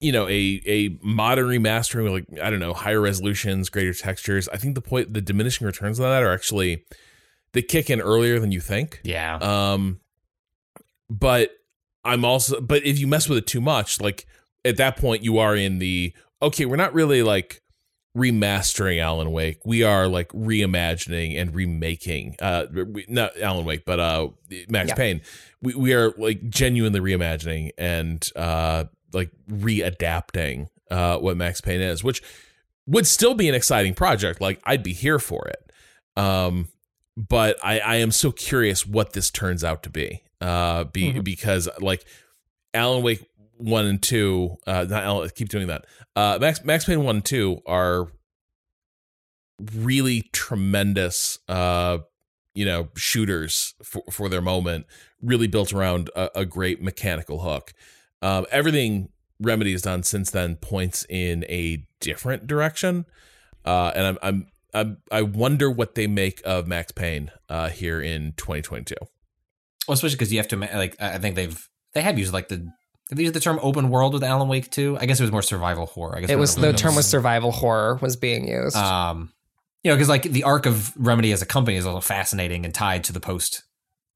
you know a a modern remastering like I don't know higher resolutions, greater textures. I think the point the diminishing returns on that are actually they kick in earlier than you think. Yeah. Um, but I'm also, but if you mess with it too much, like at that point, you are in the okay. We're not really like remastering Alan Wake. We are like reimagining and remaking. Uh, we- not Alan Wake, but uh, Max Yeah. Payne. We we are like genuinely reimagining and uh, like readapting uh what Max Payne is, which would still be an exciting project. Like I'd be here for it. Um, but I, I am so curious what this turns out to be. Uh, be Mhm. because like Alan Wake one and two, uh, not Alan, keep doing that. Uh, Max Max Payne one and two are really tremendous. Uh, you know, shooters for for their moment, really built around a, a great mechanical hook. Um, everything Remedy has done since then points in a different direction, uh, and I'm I'm I, I wonder what they make of Max Payne uh, here in 2022. Well, especially because you have to like. I think they've they have used like the they used the term open world with Alan Wake too. I guess it was more survival horror. I guess It was the term was survival horror was being used. Um, you know, because like the arc of Remedy as a company is also fascinating and tied to the post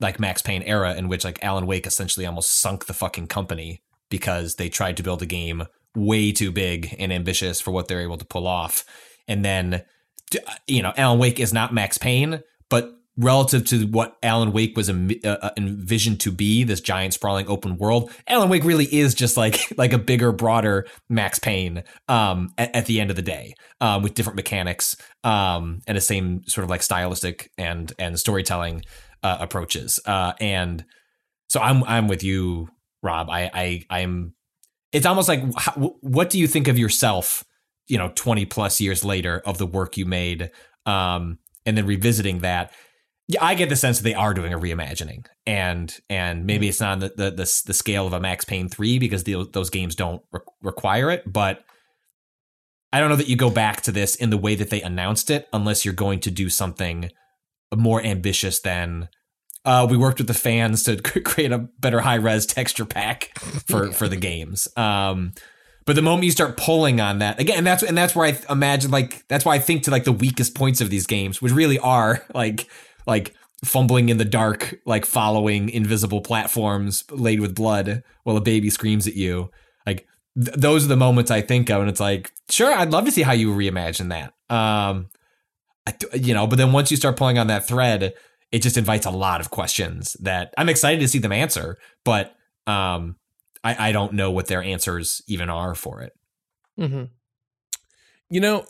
like Max Payne era in which like Alan Wake essentially almost sunk the fucking company because they tried to build a game way too big and ambitious for what they're able to pull off. And then, you know, Alan Wake is not Max Payne, but relative to what Alan Wake was uh, uh, envisioned to be, this giant sprawling open world, Alan Wake really is just like like a bigger, broader Max Payne um, at, at the end of the day, um, with different mechanics um, and the same sort of like stylistic and and storytelling uh, approaches. Uh, and so I'm I'm with you, Rob. I I I'm. It's almost like what do you think of yourself? You know, twenty plus years later of the work you made, um, and then revisiting that. Yeah, I get the sense that they are doing a reimagining, and and maybe it's not on the the, the, the scale of a Max Payne three because the, those games don't re- require it, but. I don't know that you go back to this in the way that they announced it unless you're going to do something more ambitious than uh, we worked with the fans to create a better high res texture pack for for the games. Um, but the moment you start pulling on that again, and that's and that's where I imagine like that's why I think to like the weakest points of these games, which really are like like fumbling in the dark, like following invisible platforms laid with blood while a baby screams at you. Like th- those are the moments I think of, and it's like, sure, I'd love to see how you reimagine that. Um, I, you know, but then once you start pulling on that thread, it just invites a lot of questions that I'm excited to see them answer, but um, I, I don't know what their answers even are for it. Mm-hmm. You know,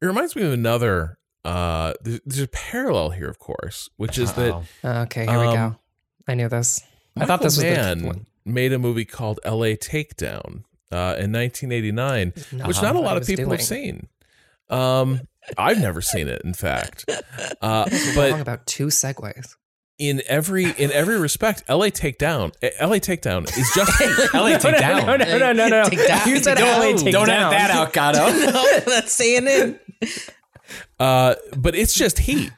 it reminds me of another. Uh, there's, there's a parallel here, of course, which is that Uh-oh. Okay, here we Um, go. I knew this. I thought this was the made a movie called L.A. Takedown uh, in 1989, which not a lot of people have seen. Um, I've never seen it, in fact. Uh, wrong but about two segues. in every in every respect, L.A. Takedown, eh, L.A. Takedown is just LA take down. No, no, no, no, no. Take down. You said Don't- LA take Don't edit that out, Gato. no, that's CNN. Uh, but it's just Heat,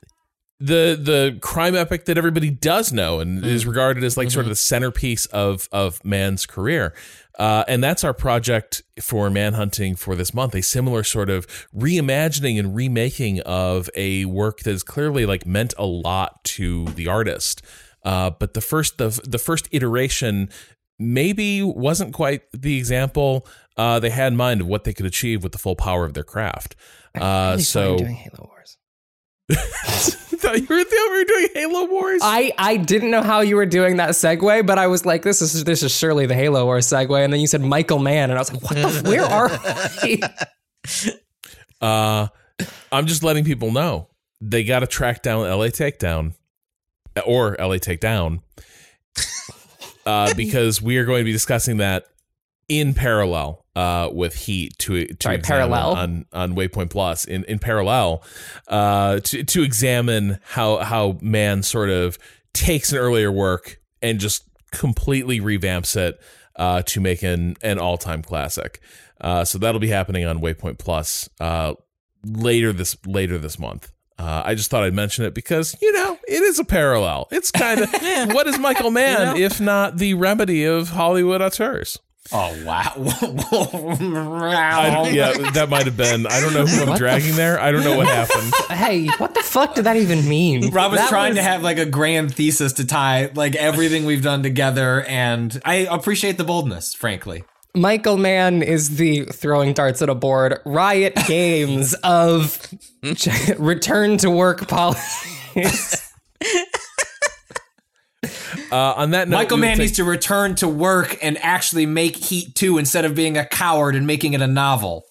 the the crime epic that everybody does know and is regarded as like sort of the centerpiece of of Mann's career. Uh, and that's our project for manhunting for this month. A similar sort of reimagining and remaking of a work that is clearly like meant a lot to the artist. Uh, but the first the the first iteration maybe wasn't quite the example uh, they had in mind of what they could achieve with the full power of their craft. Uh, Really so were doing Halo Wars. thought you were, thought we were doing Halo Wars. I, I didn't know how you were doing that segue, but I was like, this is this is surely the Halo Wars segue, and then you said Michael Mann, and I was like, what the? f- Where are we? uh, I'm just letting people know they got to track down LA Takedown or LA Takedown uh, because we are going to be discussing that in parallel uh, with Heat to to Sorry, examine parallel? on on Waypoint Plus in in parallel uh, to to examine how how Mann sort of takes an earlier work and just completely revamps it uh, to make an an all time classic. Uh, so that'll be happening on Waypoint Plus uh, later this later this month. Uh, I just thought I'd mention it because you know it is a parallel. It's kind of what is Michael Mann if not the remedy of Hollywood auteurs? Oh wow! I, yeah, that might have been. I don't know who I'm dragging there. I don't know what happened. hey, what the fuck did that even mean? Rob was That trying was- to have like a grand thesis to tie like everything we've done together, and I appreciate the boldness, frankly. Michael Mann is the throwing darts at a board Riot Games of return to work policies. Uh, on that note, Michael Mann take- needs to return to work and actually make Heat 2 instead of being a coward and making it a novel.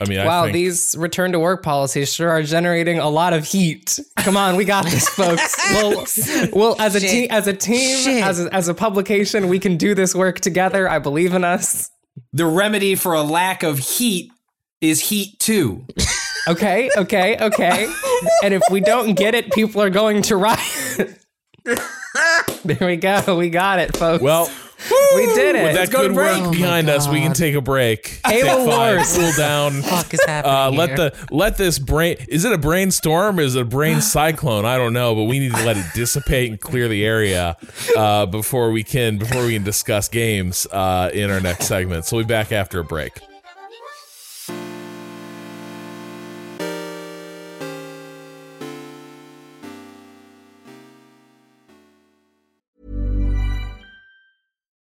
I mean, I wow, think, these return to work policies sure are generating a lot of heat. Come on, we got this, folks. We'll, we'll as a Shit. team, as a team, as a, as a publication, we can do this work together. I believe in us. The remedy for a lack of heat is Heat 2. Okay, okay, okay. and if we don't get it, people are going to riot. there we go. We got it, folks. well, we did it. with that Let's go to good break. work behind us, we can take a break. Halo take five, cool down. fuck is happening Uh, let here? the let this brain is it a brainstorm or is it a brain cyclone? I don't know, but we need to let it dissipate and clear the area uh, before we can before we can discuss games uh, in our next segment. So we'll be back after a break.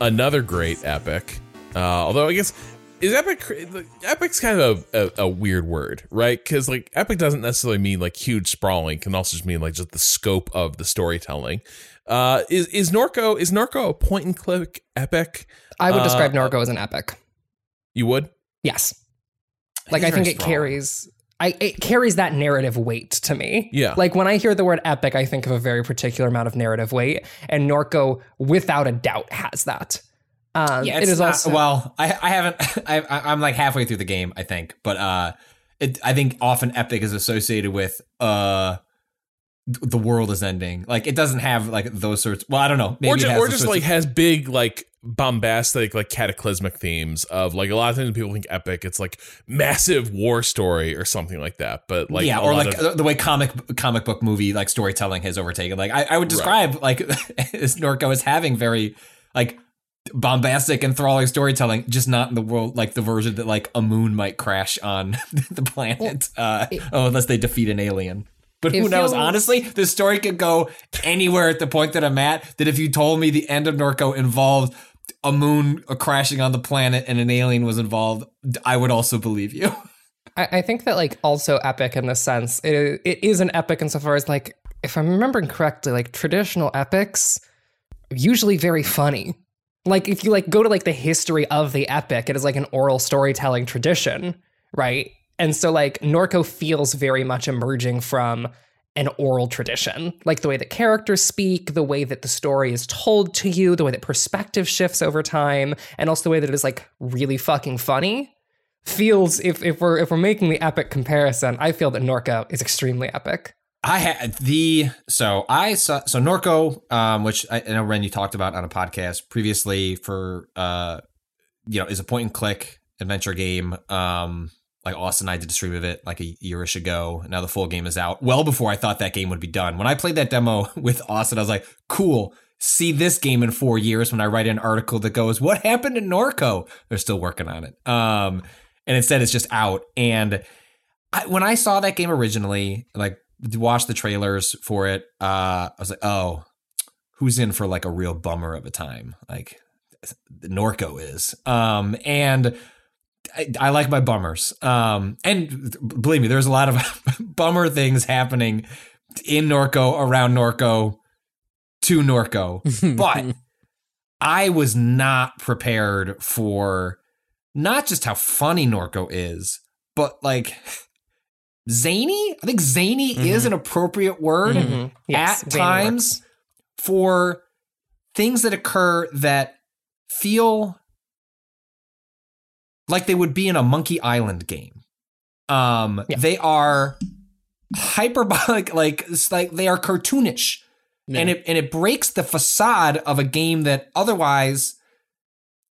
another great epic. Uh, although I guess is epic epic's kind of a, a, a weird word, right? Because like epic doesn't necessarily mean like huge sprawling; can also just mean like just the scope of the storytelling. Uh, is is Norco is Norco a point and click epic? I would Uh, describe Norco as an epic. You would? Yes. Like I think it carries I it carries that narrative weight to me. Yeah. Like when I hear the word epic, I think of a very particular amount of narrative weight, and Norco, without a doubt, has that. Um, Yeah, it's is not, also well. I, I haven't. I, I- I'm like halfway through the game, I think, but uh, it, I think often epic is associated with uh, the world is ending. Like it doesn't have like those sorts. Well, I don't know. Maybe or it just, has or just sorts like of- has big like bombastic like cataclysmic themes of like a lot of times people think epic it's like massive war story or something like that but like yeah, or like of- the way comic comic book movie like storytelling has overtaken. Like I, I would describe like as Norco as having very like bombastic, enthralling storytelling, just not in the world like the version that like a moon might crash on the planet, uh, oh, unless they defeat an alien. But It who knows? feels- Honestly, the story could go anywhere at the point that I'm at. That if you told me the end of Norco involved a moon crashing on the planet and an alien was involved, I would also believe you. I, I think that like also epic in the sense it, is an epic insofar as like if I'm remembering correctly, like traditional epics are usually very funny. Like if you like go to like the history of the epic, it is like an oral storytelling tradition, right? And so like Norco feels very much emerging from an oral tradition, like the way that characters speak, the way that the story is told to you, the way that perspective shifts over time, and also the way that it is like really fucking funny feels if if we're if we're making the epic comparison, I feel that Norco is extremely epic. I had the so I saw so Norco, um, which I, I know Ren you talked about on a podcast previously for uh, you know, is a point and click adventure game. Um, like Austin and I did a stream of it like a yearish ago. Now the full game is out. Well before I thought that game would be done. When I played that demo with Austin, I was like, cool. See this game in four years when I write an article that goes, What happened to Norco? They're still working on it. Um, and instead it's just out. And I, when I saw that game originally, like watched the trailers for it, uh, I was like, oh, who's in for like a real bummer of a time? Like Norco is. Um, and I, I like my bummers. Um, and believe me, there's a lot of bummer things happening in Norco, around Norco, to Norco. but I was not prepared for not just how funny Norco is, but like zany. I think zany is an appropriate word Mhm. Yes, at times for things that occur that feel like they would be in a Monkey Island game. Um, Yeah. they are hyperbolic, like it's like they are cartoonish, and it and it breaks the facade of a game that otherwise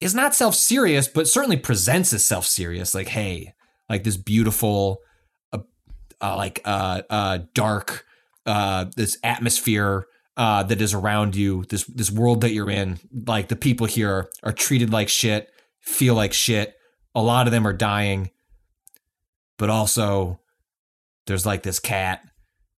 is not self serious, but certainly presents as self serious. Like, hey, like this beautiful, uh, uh, like uh, uh, dark, uh, this atmosphere uh, that is around you, this this world that you're in. Like the people here are treated like shit, feel like shit. A lot of them are dying, but also there's like this cat.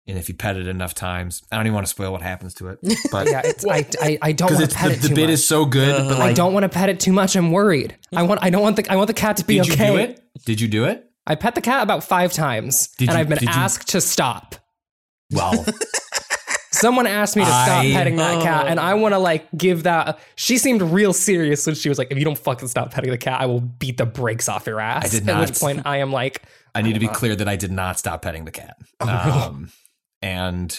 And if you pet it enough times, I don't even want to spoil what happens to it. But Yeah, it's, I, I, I don't want to pet the, it the bit much. is so good. but I don't want to pet it too much. I'm worried. I want I don't want the I want the cat to be did okay. you do it? Did you do it? I pet the cat about five times, Did and you- I've been did you- asked to stop. Well, Someone asked me to stop I- petting that cat, and I want to like give that. She seemed real serious when she was like, "If you don't fucking stop petting the cat, I will beat the brakes off your ass." I did not. At which point, I am like, I need to be clear that I did not stop petting the cat. Um, and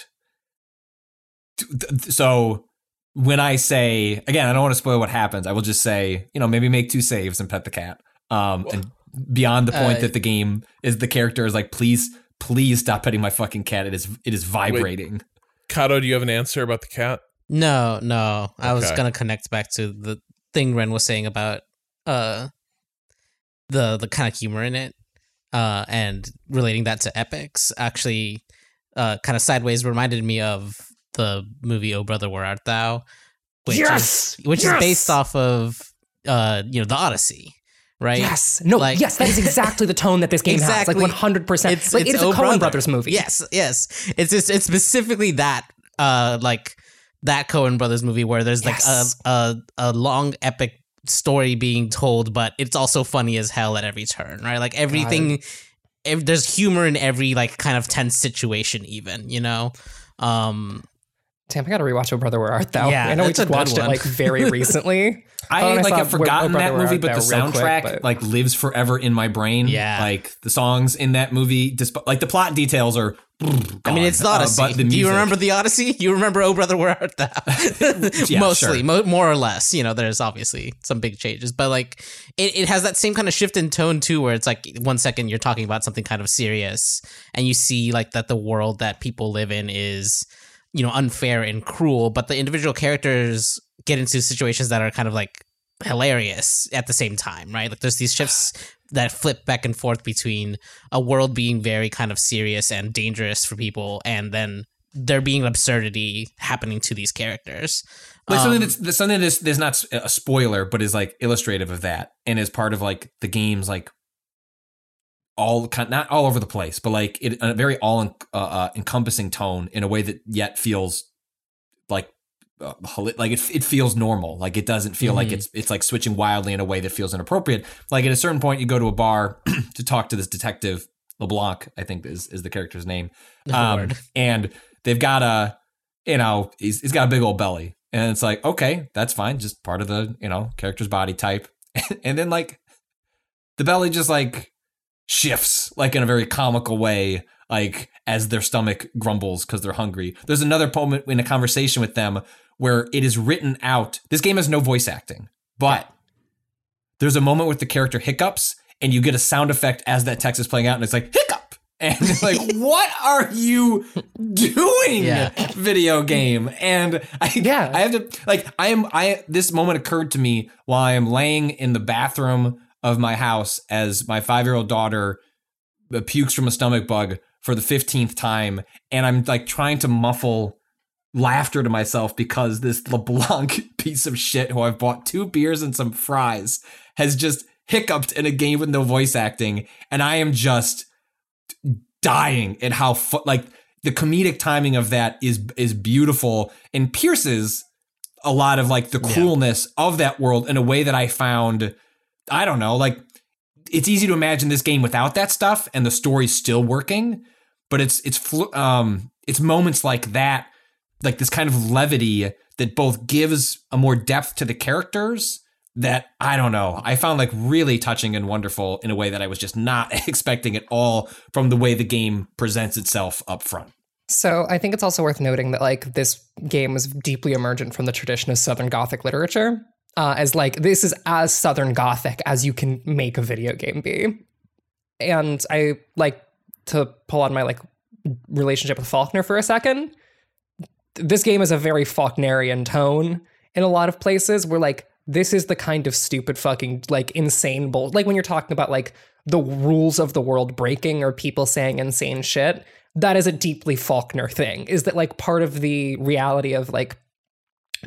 th- th- so when I say again, I don't want to spoil what happens. I will just say, you know, maybe make two saves and pet the cat. Um, and beyond the point Uh, that the game is the character is like, please, please stop petting my fucking cat. It is it is vibrating. Kato, do you have an answer about the cat? No, no. I was gonna connect back to the thing Ren was saying about uh the the kind of humor in it, uh, and relating that to epics. Actually, uh, kind of sideways reminded me of the movie "Oh Brother, Where Art Thou," which Yes! is which Yes! is based off of uh you know the Odyssey, right? "Yes, no, Like- yes, that is exactly the tone that this game has. Like one hundred percent. It's Like it is a Coen Brother. Brothers movie. Yes, yes. It's just it's specifically that uh like that Coen Brothers movie where there's like Yes. a, a a long epic story being told, but it's also funny as hell at every turn, right? Like everything ev- there's humor in every like kind of tense situation even, you know? Um Damn, I gotta rewatch Oh Brother Where Art Thou. Yeah, I know we just watched it like very recently. I Oh, like have forgotten Oh that movie, but the real quick, soundtrack but- like lives forever in my brain. Yeah. like the songs in that movie, despite like the plot details are. I mean, it's the gone, uh, but the Do you remember the Odyssey? You remember Oh Brother Where Art Thou? Yeah, Mostly, mo- more or less. You know, there's obviously some big changes, but like it, it has that same kind of shift in tone too, where it's like one second you're talking about something kind of serious, and you see like that the world that people live in is you know unfair and cruel, but the individual characters get into situations that are kind of like hilarious at the same time, right? Like there's these shifts that flip back and forth between a world being very kind of serious and dangerous for people, and then there being absurdity happening to these characters. Like something Um, that's, that's something that's, that's not a spoiler, but is like illustrative of that, and is part of like the game's like all kind not all over the place, but like it a very all en- uh, uh, encompassing tone in a way that yet feels like uh, like it, it feels normal. Like it doesn't feel like Mhm. it's it's like switching wildly in a way that feels inappropriate. Like at a certain point, you go to a bar to talk to this detective LeBlanc, I think is is the character's name, um, and they've got a you know he's, he's got a big old belly, and it's like okay, that's fine, just part of the you know character's body type, and then like the belly just like shifts like in a very comical way like as their stomach grumbles because they're hungry there's another moment in a conversation with them where it is written out this game has no voice acting but there's a moment with the character hiccups and you get a sound effect as that text is playing out and it's like hiccup and it's like what are you doing Yeah. video game and i Yeah. i have to like i am i this moment occurred to me while i am laying in the bathroom of my house as my five year old daughter pukes from a stomach bug for the 15th time. And i'm like trying to muffle laughter to myself because this LeBlanc piece of shit who I've bought two beers and some fries has just hiccuped in a game with no voice acting. And I am just dying at how fu- like the comedic timing of that is is beautiful and pierces a lot of like the cruelness of that world in a way that I found I don't know like it's easy to imagine this game without that stuff and the story's still working but it's it's um it's moments like that like this kind of levity that both gives a more depth to the characters that I don't know. I found like really touching and wonderful in a way that I was just not expecting at all from the way the game presents itself up front. So I think it's also worth noting that like this game was deeply emergent from the tradition of Southern Gothic literature. Uh, as like this is as Southern Gothic as you can make a video game be, and I like to pull on my like relationship with Faulkner for a second. This game is a very Faulknerian tone in a lot of places where like this is the kind of stupid fucking like insane bull like when you're talking about like the rules of the world breaking or people saying insane shit that is a deeply Faulkner thing is that like part of the reality of like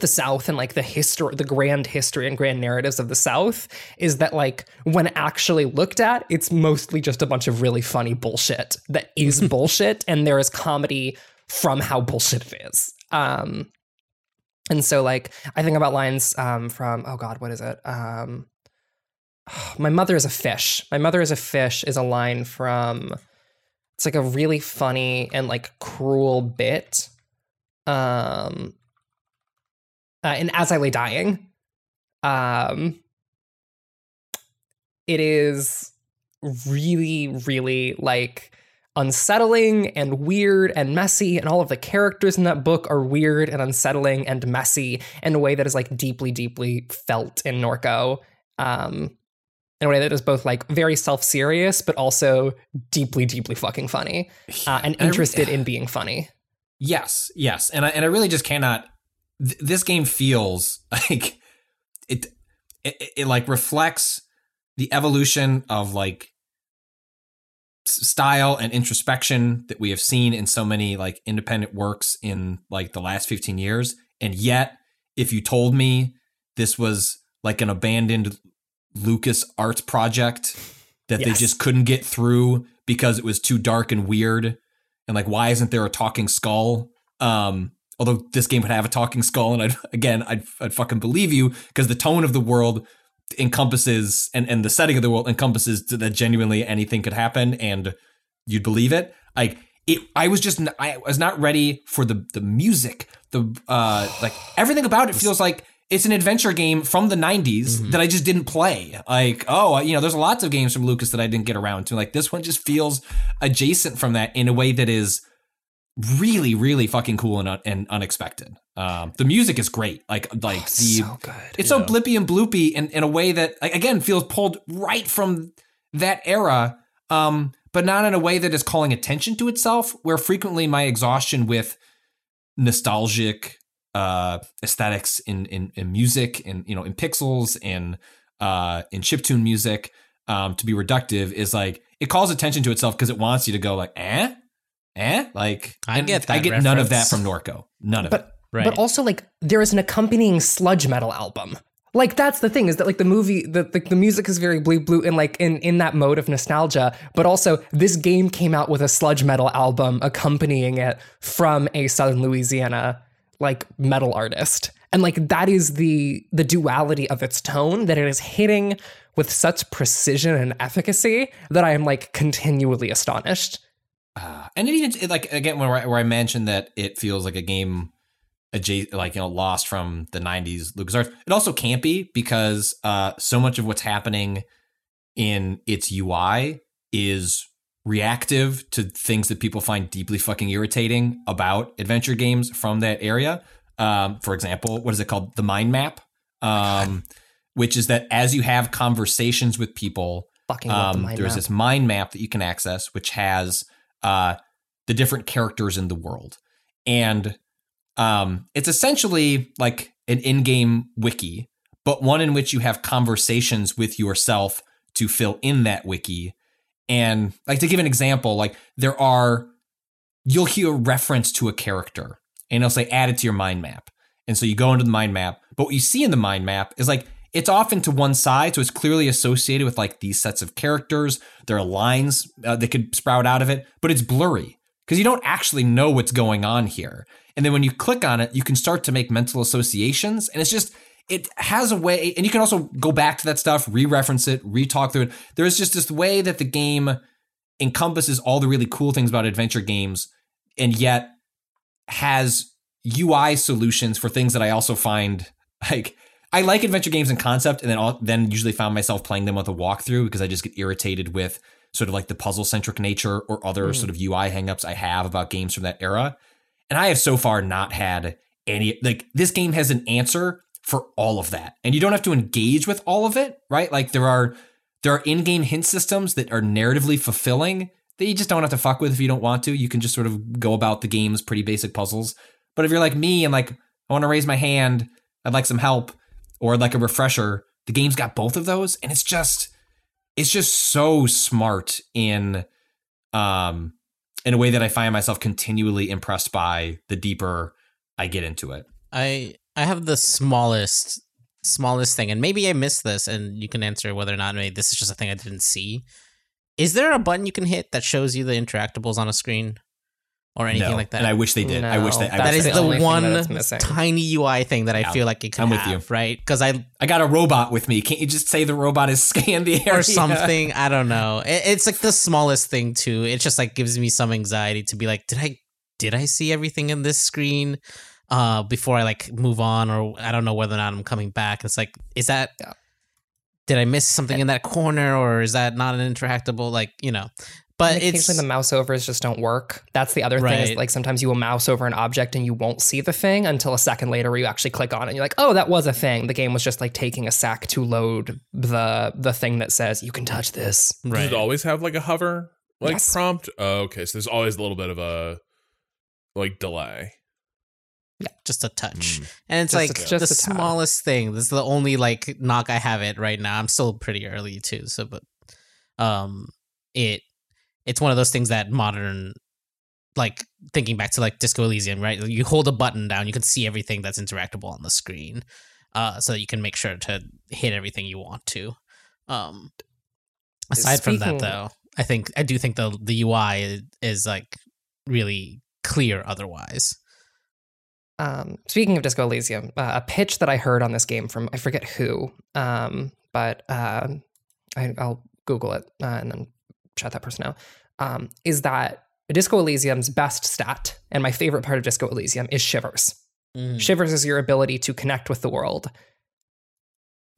the South and like the history, the grand history and grand narratives of the South is that like when actually looked at, it's mostly just a bunch of really funny bullshit that is bullshit, and there is comedy from how bullshit it is. Um, and so like I think about lines um, from oh god, what is it? Um, my mother is a fish. My mother is a fish is a line from it's like a really funny and like cruel bit. Um uh, and as I lay dying, um it is really, really like unsettling and weird and messy, and all of the characters in that book are weird and unsettling and messy in a way that is like deeply, deeply felt in Norco. Um in a way that is both like very self-serious but also deeply deeply fucking funny uh, and And I re- interested in being funny Yes, yes, and I and I really just cannot. Th- this game feels like it, it. It like reflects the evolution of like style and introspection that we have seen in so many like independent works in like the last 15 years and yet if you told me this was like an abandoned lucas arts project that they just couldn't get through because it was too dark and weird and like why isn't there a talking skull um although this game would have a talking skull and I'd again I'd, I'd fucking believe you because the tone of the world encompasses and and the setting of the world encompasses that genuinely anything could happen and you'd believe it like it I was just I was not ready for the the music, the uh like everything about it feels like it's an adventure game from the 90s that I just didn't play. Like, oh, you know, there's lots of games from Lucas that I didn't get around to. Like this one just feels adjacent from that in a way that is really really fucking cool and, and unexpected. Um the music is great. Like like the so good. it's so blippy and bloopy in, in a way that like, again feels pulled right from that era um but not in a way that is calling attention to itself where frequently my exhaustion with nostalgic uh aesthetics in in, in music in you know in pixels in uh in chiptune music um to be reductive is like it calls attention to itself because it wants you to go like eh eh like I get i that get none of that from norco none of But it Right. but also like there is an accompanying sludge metal album. Like that's the thing is that like the movie the the, the music is very blue blue and like in in that mode of nostalgia, but also this game came out with a sludge metal album accompanying it from a Southern Louisiana like metal artist. And like that is the the duality of its tone that it is hitting with such precision and efficacy that I am like continually astonished. Uh, and it even it, like again where I, where I mentioned that it feels like a game adjacent, like you know, lost from the '90s LucasArts. It also can't be because uh, so much of what's happening in its UI is reactive to things that people find deeply fucking irritating about adventure games from that area. Um, for example, what is it called? The mind map, um, which is that as you have conversations with people, um, there's map. this mind map that you can access, which has uh, the different characters in the world, and um, it's essentially like an in-game wiki, but one in which you have conversations with yourself to fill in that wiki. And like to give an example, like there are you'll hear a reference to a character and it'll say add it to your mind map. And so you go into the mind map, but what you see in the mind map is like it's often to one side, so it's clearly associated with like these sets of characters. There are lines uh, that could sprout out of it, but it's blurry because you don't actually know what's going on here. And then when you click on it, you can start to make mental associations, and it's just it has a way, and you can also go back to that stuff, re-reference it, re-talk through it. There's just this way that the game encompasses all the really cool things about adventure games, and yet has UI solutions for things that I also find like I like adventure games in concept, and then I'll, then usually found myself playing them with a walkthrough because I just get irritated with sort of like the puzzle centric nature or other hmm. sort of UI hangups I have about games from that era. And I have so far not had any like this game has an answer for all of that. And you don't have to engage with all of it, right? Like there are there are in-game hint systems that are narratively fulfilling that you just don't have to fuck with if you don't want to. You can just sort of go about the game's pretty basic puzzles. But if you're like me and like I want to raise my hand, I'd like some help or like a refresher, the game's got both of those and it's just it's just so smart in um in a way that I find myself continually impressed by the deeper I get into it. I I have the smallest smallest thing, and maybe I missed this, and you can answer whether or not maybe this is just a thing I didn't see. Is there a button you can hit that shows you the interactables on a screen or anything No, like that? And I wish they did. I wish No, they I That's that wish is the the, one that it's missing. tiny UI thing that I Yeah, feel like it can I'm with have, you. right? Because I I got a robot with me. Can't you just say the robot is scan the area or something. I don't know. It, it's like the smallest thing too. It just like gives me some anxiety to be like, did I did I see everything in this screen uh before I like move on or I don't know whether or not I'm coming back. It's like is that Yeah. did I miss something in that corner or is that not an interactable like, you know. But And it's occasionally the mouse overs just don't work. That's the other thing. Is like sometimes you will mouse over an object and you won't see the thing until a second later, where you actually click on it. and You're like, oh, that was a thing. The game was just like taking a sec to load the the thing that says you can touch this. Does right. it always have like a hover like Yes. prompt? Oh, okay, so there's always a little bit of a like delay. Yeah. Just a touch. Mm. And it's Just like a- just the a tad. smallest thing. This is the only like knock I have it right now. I'm still pretty early too, so but um it it's one of those things that modern like thinking back to like Disco Elysium, right? You hold a button down, you can see everything that's interactable on the screen. Uh so that you can make sure to hit everything you want to. Um aside from that though, I think I do think the the UI is, is like really clear otherwise. Um, speaking of Disco Elysium, uh, a pitch that I heard on this game from I forget who, um, but um I, I'll Google it uh, and then shout that person out. Um, is that Disco Elysium's best stat, and my favorite part of Disco Elysium, is shivers. Mm. Shivers is your ability to connect with the world.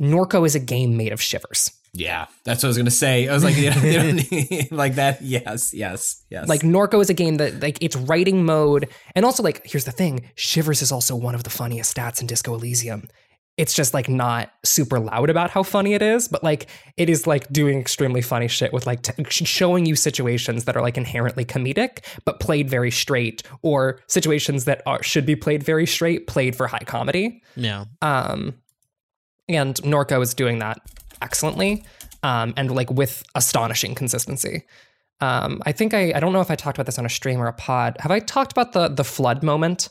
Norco is a game made of shivers. Yeah, that's what I was gonna say. I was like, you know, you don't need- like that. Yes, yes, yes. Like Norco is a game that like it's writing mode, and also like here's the thing: Shivers is also one of the funniest stats in Disco Elysium. It's just like not super loud about how funny it is, but like it is like doing extremely funny shit with like t- showing you situations that are like inherently comedic, but played very straight, or situations that are should be played very straight, played for high comedy. Yeah. Um, and Norco is doing that excellently, um, and like with astonishing consistency. Um, I think I I don't know if I talked about this on a stream or a pod. Have I talked about the the flood moment,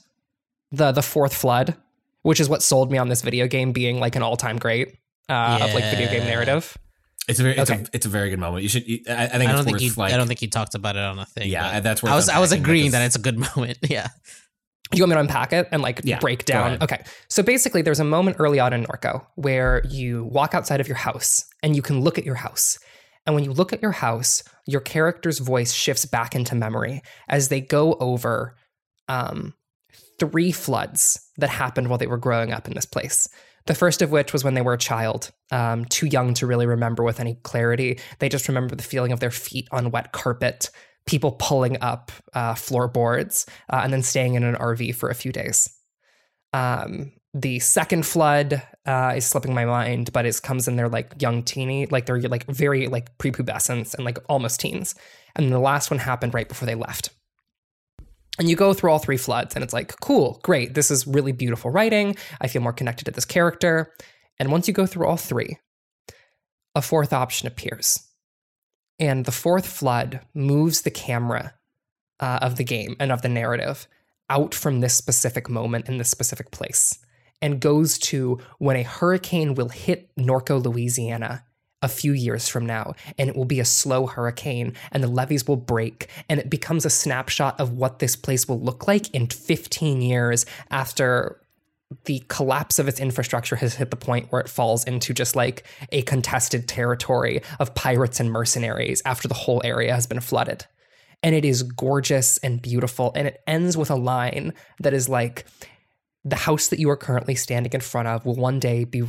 the the fourth flood, which is what sold me on this video game being like an all time great uh, of like video game narrative. it's a very, it's, okay. a, it's a very good moment. You should. you- I, I think I it's don't think worth you. like. I don't think you talked about it on a thing. Yeah, that's where I was. I was agreeing that it's a good moment. Yeah. You want me to unpack it and like Yeah, break down? Okay. So basically, there's a moment early on in Norco where you walk outside of your house and you can look at your house. And when you look at your house, your character's voice shifts back into memory as they go over um, three floods that happened while they were growing up in this place. The first of which was when they were a child, um, too young to really remember with any clarity. They just remember the feeling of their feet on wet carpet, people pulling up uh, floorboards, uh, and then staying in an RV for a few days. Um, the second flood uh, is slipping my mind, but it comes in their like young teeny, like they're like very like prepubescents and like almost teens. And the last one happened right before they left. And you go through all three floods, and it's like, cool, great. This is really beautiful writing. I feel more connected to this character. And once you go through all three, a fourth option appears. And the fourth flood moves the camera uh, of the game and of the narrative out from this specific moment in this specific place and goes to when a hurricane will hit Norco, Louisiana a few years from now, and it will be a slow hurricane, and the levees will break, and it becomes a snapshot of what this place will look like in 15 years after the collapse of its infrastructure has hit the point where it falls into just like a contested territory of pirates and mercenaries after the whole area has been flooded. And it is gorgeous and beautiful. And it ends with a line that is like, the house that you are currently standing in front of will one day be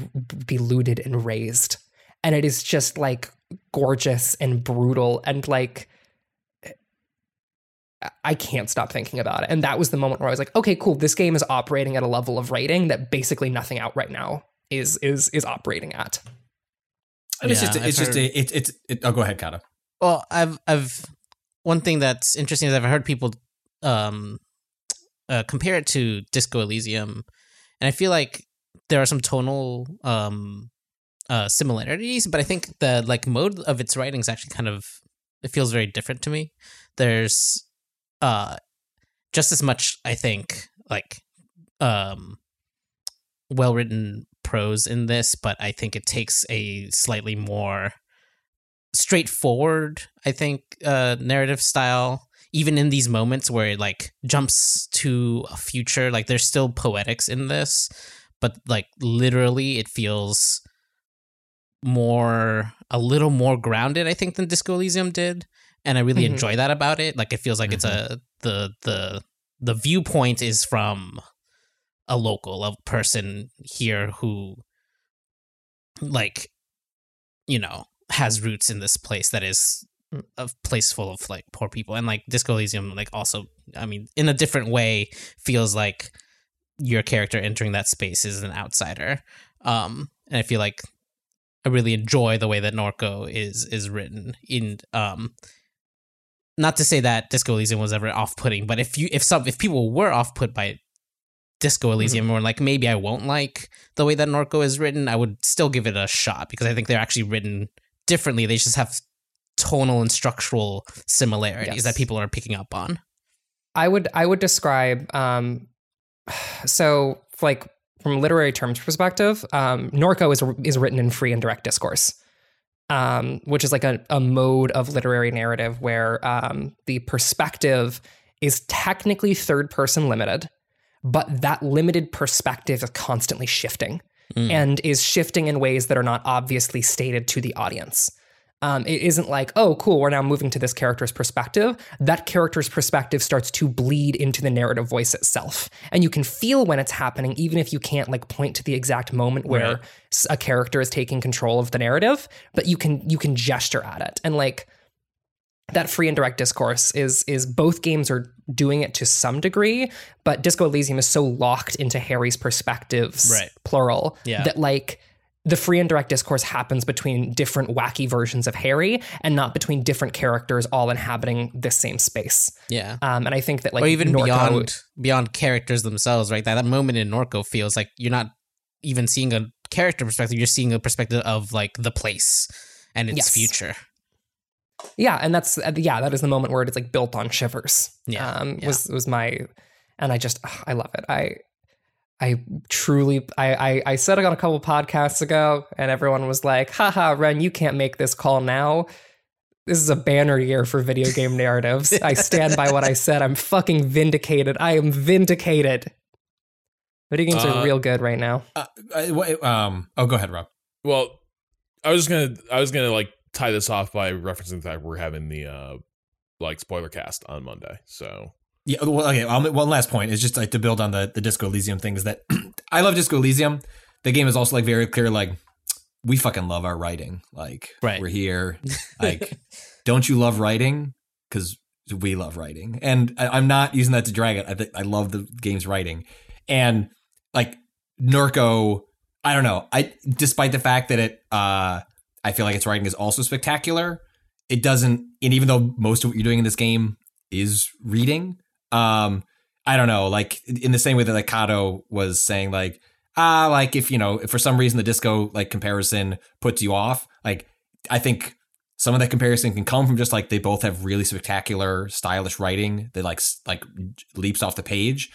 be looted and razed. And it is just like gorgeous and brutal and like I can't stop thinking about it. And that was the moment where I was like, okay, cool. This game is operating at a level of writing that basically nothing out right now is is is operating at. And it's Yeah, just, I've it's just, heard- a, it, it's, it, oh, go ahead, Kata. Well, I've I've one thing that's interesting is I've heard people um uh, compare it to Disco Elysium, and I feel like there are some tonal um uh similarities, but I think the like mode of its writing is actually kind of it feels very different to me. There's uh just as much I think like um well written prose in this, but I think it takes a slightly more straightforward, I think, uh, narrative style. Even in these moments where it like jumps to a future, like there's still poetics in this, but like literally it feels more a little more grounded, I think, than Disco Elysium did. And I really Mhm. enjoy that about it. Like it feels like it's a the the the viewpoint is from a local, a person here who like you know has roots in this place that is a place full of like poor people and like disco elysium like also i mean in a different way feels like your character entering that space is an outsider um and i feel like i really enjoy the way that norco is is written in um not to say that disco elysium was ever off-putting but if you if some if people were off-put by Disco Elysium, or like maybe I won't like the way that Norco is written, I would still give it a shot because I think they're actually written differently. They just have tonal and structural similarities Yes. that people are picking up on. I would I would describe um so like from a literary terms perspective, um, Norco is is written in free and direct discourse, um, which is like a, a mode of literary narrative where um, the perspective is technically third person limited, but that limited perspective is constantly shifting Mm. and is shifting in ways that are not obviously stated to the audience. Um, it isn't like, oh, cool, we're now moving to this character's perspective. That character's perspective starts to bleed into the narrative voice itself. And you can feel when it's happening, even if you can't like point to the exact moment where Right. a character is taking control of the narrative, but you can you can gesture at it. And like that free and direct discourse is is both games are doing it to some degree, but Disco Elysium is so locked into Harry's perspectives, Right. plural, Yeah. that like the free and direct discourse happens between different wacky versions of Harry and not between different characters all inhabiting this same space. Yeah. Um, and I think that like or even Norco- beyond beyond characters themselves, right? That that moment in Norco feels like you're not even seeing a character perspective, you're seeing a perspective of like the place and its Yes. future. Yeah, and that's uh, yeah, that is the moment where it's like built on shivers. Yeah, um, yeah. was was my, and I just ugh, I love it. I I truly I, I I said it on a couple podcasts ago, and everyone was like, "Haha, Ren, you can't make this call now." This is a banner year for video game narratives. I stand by what I said. I'm fucking vindicated. I am vindicated. Video games Uh, are real good right now. Uh, uh, what- um. Oh, go ahead, Rob. Well, I was just gonna I was gonna like tie this off by referencing the fact we're having the uh like spoiler cast on Monday. So Yeah. Well, okay. I'll, one last point is just like to build on the the Disco Elysium thing is that I love Disco Elysium. The game is also like very clear. Like we fucking love our writing. Like Right. we're here. Like don't you love writing? Because we love writing, and I, I'm not using that to drag it. I think I love the game's writing, and like Norco. I don't know. I despite the fact that it, uh, I feel like its writing is also spectacular. It doesn't, and even though most of what you're doing in this game is reading, um, I don't know. Like in the same way that like Kato was saying, like ah, like if you know, if for some reason the disco like comparison puts you off, like I think some of that comparison can come from just like they both have really spectacular, stylish writing that like like leaps off the page.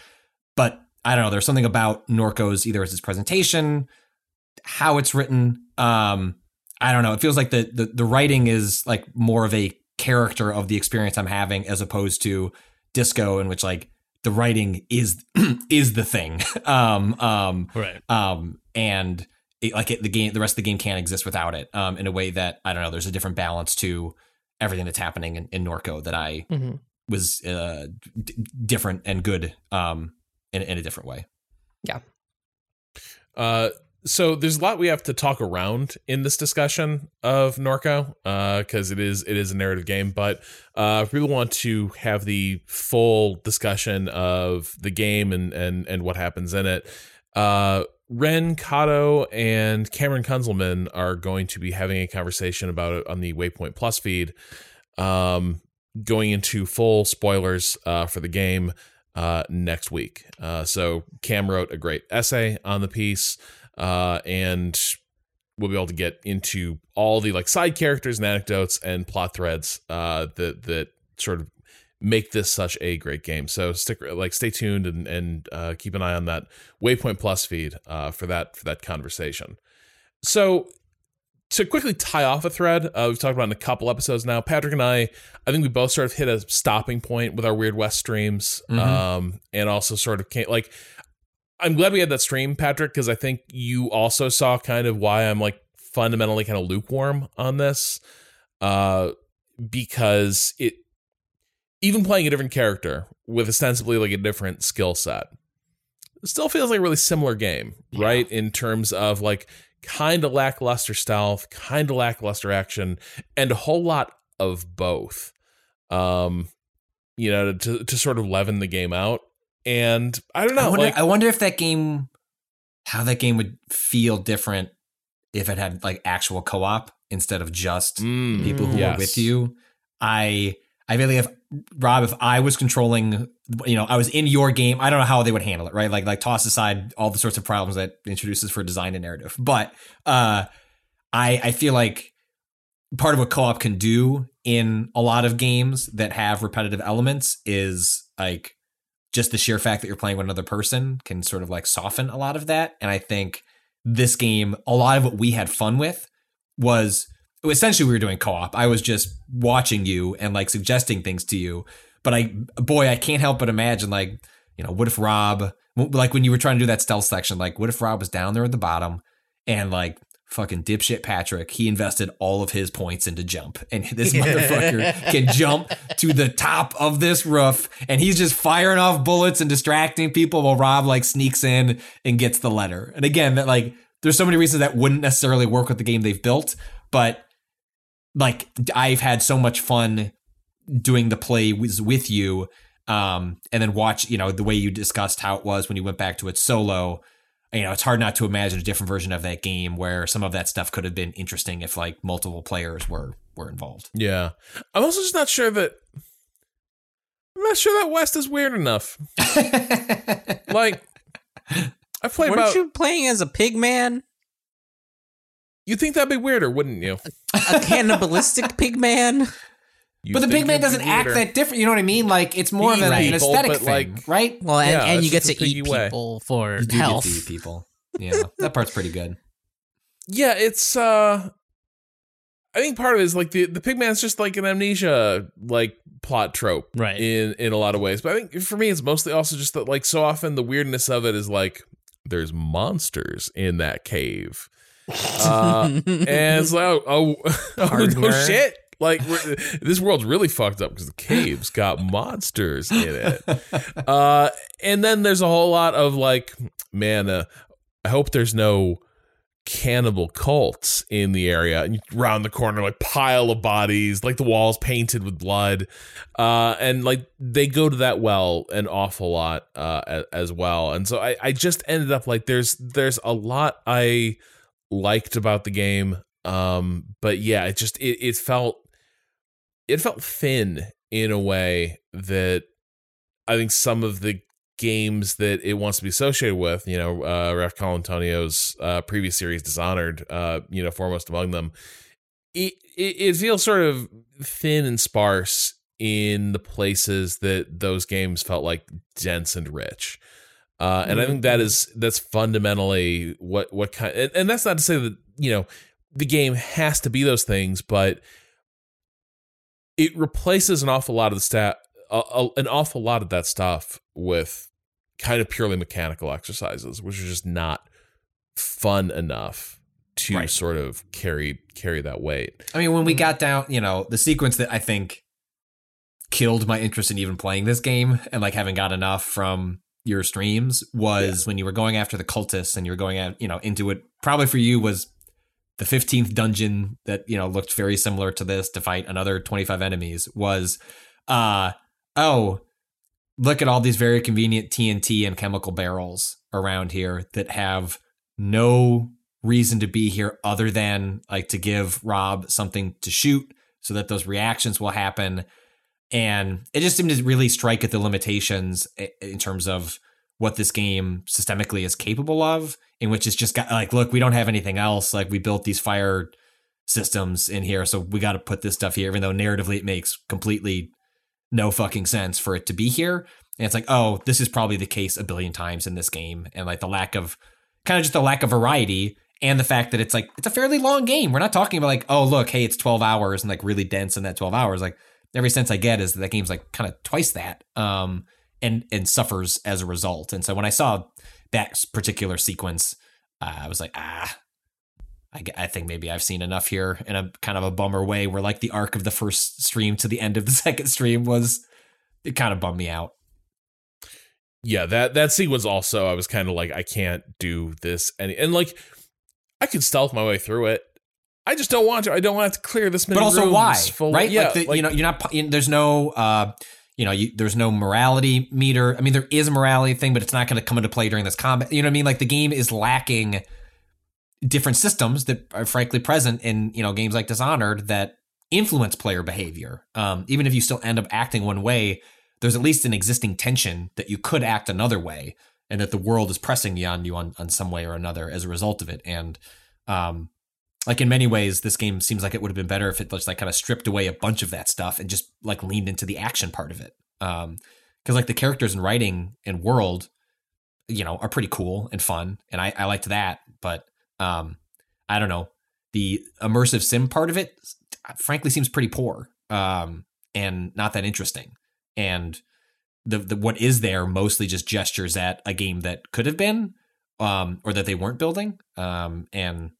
But I don't know. There's something about Norco's either as his presentation, how it's written. Um, I don't know. It feels like the, the the writing is like more of a character of the experience I'm having as opposed to disco, in which like the writing is is the thing. um, um, Right. um, and it, like it, the game, the rest of the game can't exist without it. Um, in a way that I don't know. There's a different balance to everything that's happening in, in Norco that I Mhm. was uh, d- different and good. Um, in, in a different way. Yeah. Uh, so there's a lot we have to talk around in this discussion of Norco, because it is it is a narrative game. But uh, if we want to have the full discussion of the game and and and what happens in it, uh, Ren Kato and Cameron Kunzelman are going to be having a conversation about it on the Waypoint Plus feed, um, going into full spoilers uh, for the game uh, next week. Uh, so Cam wrote a great essay on the piece, uh, and we'll be able to get into all the like side characters and anecdotes and plot threads uh, that that sort of make this such a great game. So stick like stay tuned and and uh, keep an eye on that Waypoint Plus feed uh, for that for that conversation. So to quickly tie off a thread, uh, we've talked about in a couple episodes now. Patrick and I, I think we both sort of hit a stopping point with our Weird West streams, Mhm. um, and also sort of came like. I'm glad we had that stream, Patrick, because I think you also saw kind of why I'm like fundamentally kind of lukewarm on this, uh, because it even playing a different character with ostensibly like a different skill set still feels like a really similar game, right? In terms of like kind of lackluster stealth, kind of lackluster action, and a whole lot of both. Um, you know, to to sort of leaven the game out. And I don't know, I wonder, like I wonder if that game, how that game would feel different if it had like actual co-op instead of just mm, people who yes. are with you. I I really if Rob, if I was controlling, you know, I was in your game. I don't know how they would handle it, right? Like like toss aside all the sorts of problems that introduces for design and narrative. But uh, I I feel like part of what co-op can do in a lot of games that have repetitive elements is like just the sheer fact that you're playing with another person can sort of like soften a lot of that. And I think this game, a lot of what we had fun with was essentially we were doing co-op. I was just watching you and like suggesting things to you. But I, boy, I can't help but imagine like, you know, what if Rob, like when you were trying to do that stealth section, like what if Rob was down there at the bottom and like fucking dipshit Patrick, he invested all of his points into jump. And this motherfucker can jump to the top of this roof and he's just firing off bullets and distracting people while Rob like sneaks in and gets the letter. And again, that like there's so many reasons that wouldn't necessarily work with the game they've built, but like I've had so much fun doing the play with, with you um and then watch, you know, the way you discussed how it was when you went back to it solo you know, it's hard not to imagine a different version of that game where some of that stuff could have been interesting if like multiple players were were involved. Yeah. I'm also just not sure that I'm not sure that West is weird enough. like I played Weren't about you playing as a pig man? you think that'd be weirder, wouldn't you? A cannibalistic pig man? You but the think pig man doesn't act weirder. that different. You know what I mean? Like it's more of Eating an, an aesthetic thing, like- right? Well, and, Yeah, and you get to eat way. people for You do health. get to eat people. Yeah, that part's pretty good. Yeah, it's uh I think part of it is like the the pigman's just like an amnesia like plot trope. Right. In in a lot of ways. But I think for me it's mostly also just that like so often the weirdness of it is like there's monsters in that cave. Uh and it's like oh, oh, oh no shit. Like this world's really fucked up because the cave's got monsters in it. Uh and then there's a whole lot of like man uh, I hope there's no cannibal cults in the area. And round the corner like pile of bodies like the walls painted with blood. Uh and like they go to that well an awful lot uh as well. And so i i just ended up like there's there's a lot i liked about the game. Um but yeah it just it, it felt it felt thin in a way that i think some of the games that it wants to be associated with, you know, uh, Raf Colantonio's uh, previous series, Dishonored, uh, you know, foremost among them. It, it it feels sort of thin and sparse in the places that those games felt like dense and rich. Uh, and I think that is that's fundamentally what what kind and, and that's not to say that you know the game has to be those things, but it replaces an awful lot of the stat a, a- an awful lot of that stuff with kind of purely mechanical exercises, which are just not fun enough to Right. sort of carry carry that weight. I mean, when we mm. got down, you know, the sequence that I think killed my interest in even playing this game and like having got enough from your streams was when you were going after the cultists and you were going out, you know, into it. Probably for you was the 15th dungeon that, you know, looked very similar to this to fight another 25 enemies was, uh, oh, look at all these very convenient TNT and chemical barrels around here that have no reason to be here other than like to give Rob something to shoot so that those reactions will happen. And it just seemed to really strike at the limitations in terms of what this game systemically is capable of, in which it's just got like, look, we don't have anything else. Like we built these fire systems in here, so we got to put this stuff here, even though narratively it makes completely no fucking sense for it to be here. And it's like, oh, this is probably the case a billion times in this game. And like the lack of kind of just the lack of variety and the fact that it's like it's a fairly long game. We're not talking about like, oh look, hey, it's 12 hours and like really dense in that 12 hours. Like every sense I get is that, that game's like kind of twice that. Um and and suffers as a result. And so when I saw that particular sequence, uh, I was like, ah, I think maybe I've seen enough here in a kind of a bummer way where like the arc of the first stream to the end of the second stream was it kind of bummed me out. Yeah, that that sequence also I was kind of like I can't do this any and like I could stealth my way through it. I just don't want to. I don't want to clear this many but also why full- right Yeah, like, the, like- you know you're not you know, there's no uh you know you, there's no morality meter. I mean there is a morality thing but it's not going to come into play during this combat. You know what i mean? Like the game is lacking different systems that are frankly present in you know games like dishonored that influence player behavior. Um even if you still end up acting one way there's at least an existing tension that you could act another way and that the world is pressing you on you on, on some way or another as a result of it. And um like in many ways this game seems like it would have been better if it just like kind of stripped away a bunch of that stuff and just like leaned into the action part of it. Um because like the characters and writing and world you know are pretty cool and fun and i i liked that but um i don't know. The immersive sim part of it frankly seems pretty poor um and not that interesting. And the, the what is there mostly just gestures at a game that could have been um or that they weren't building um and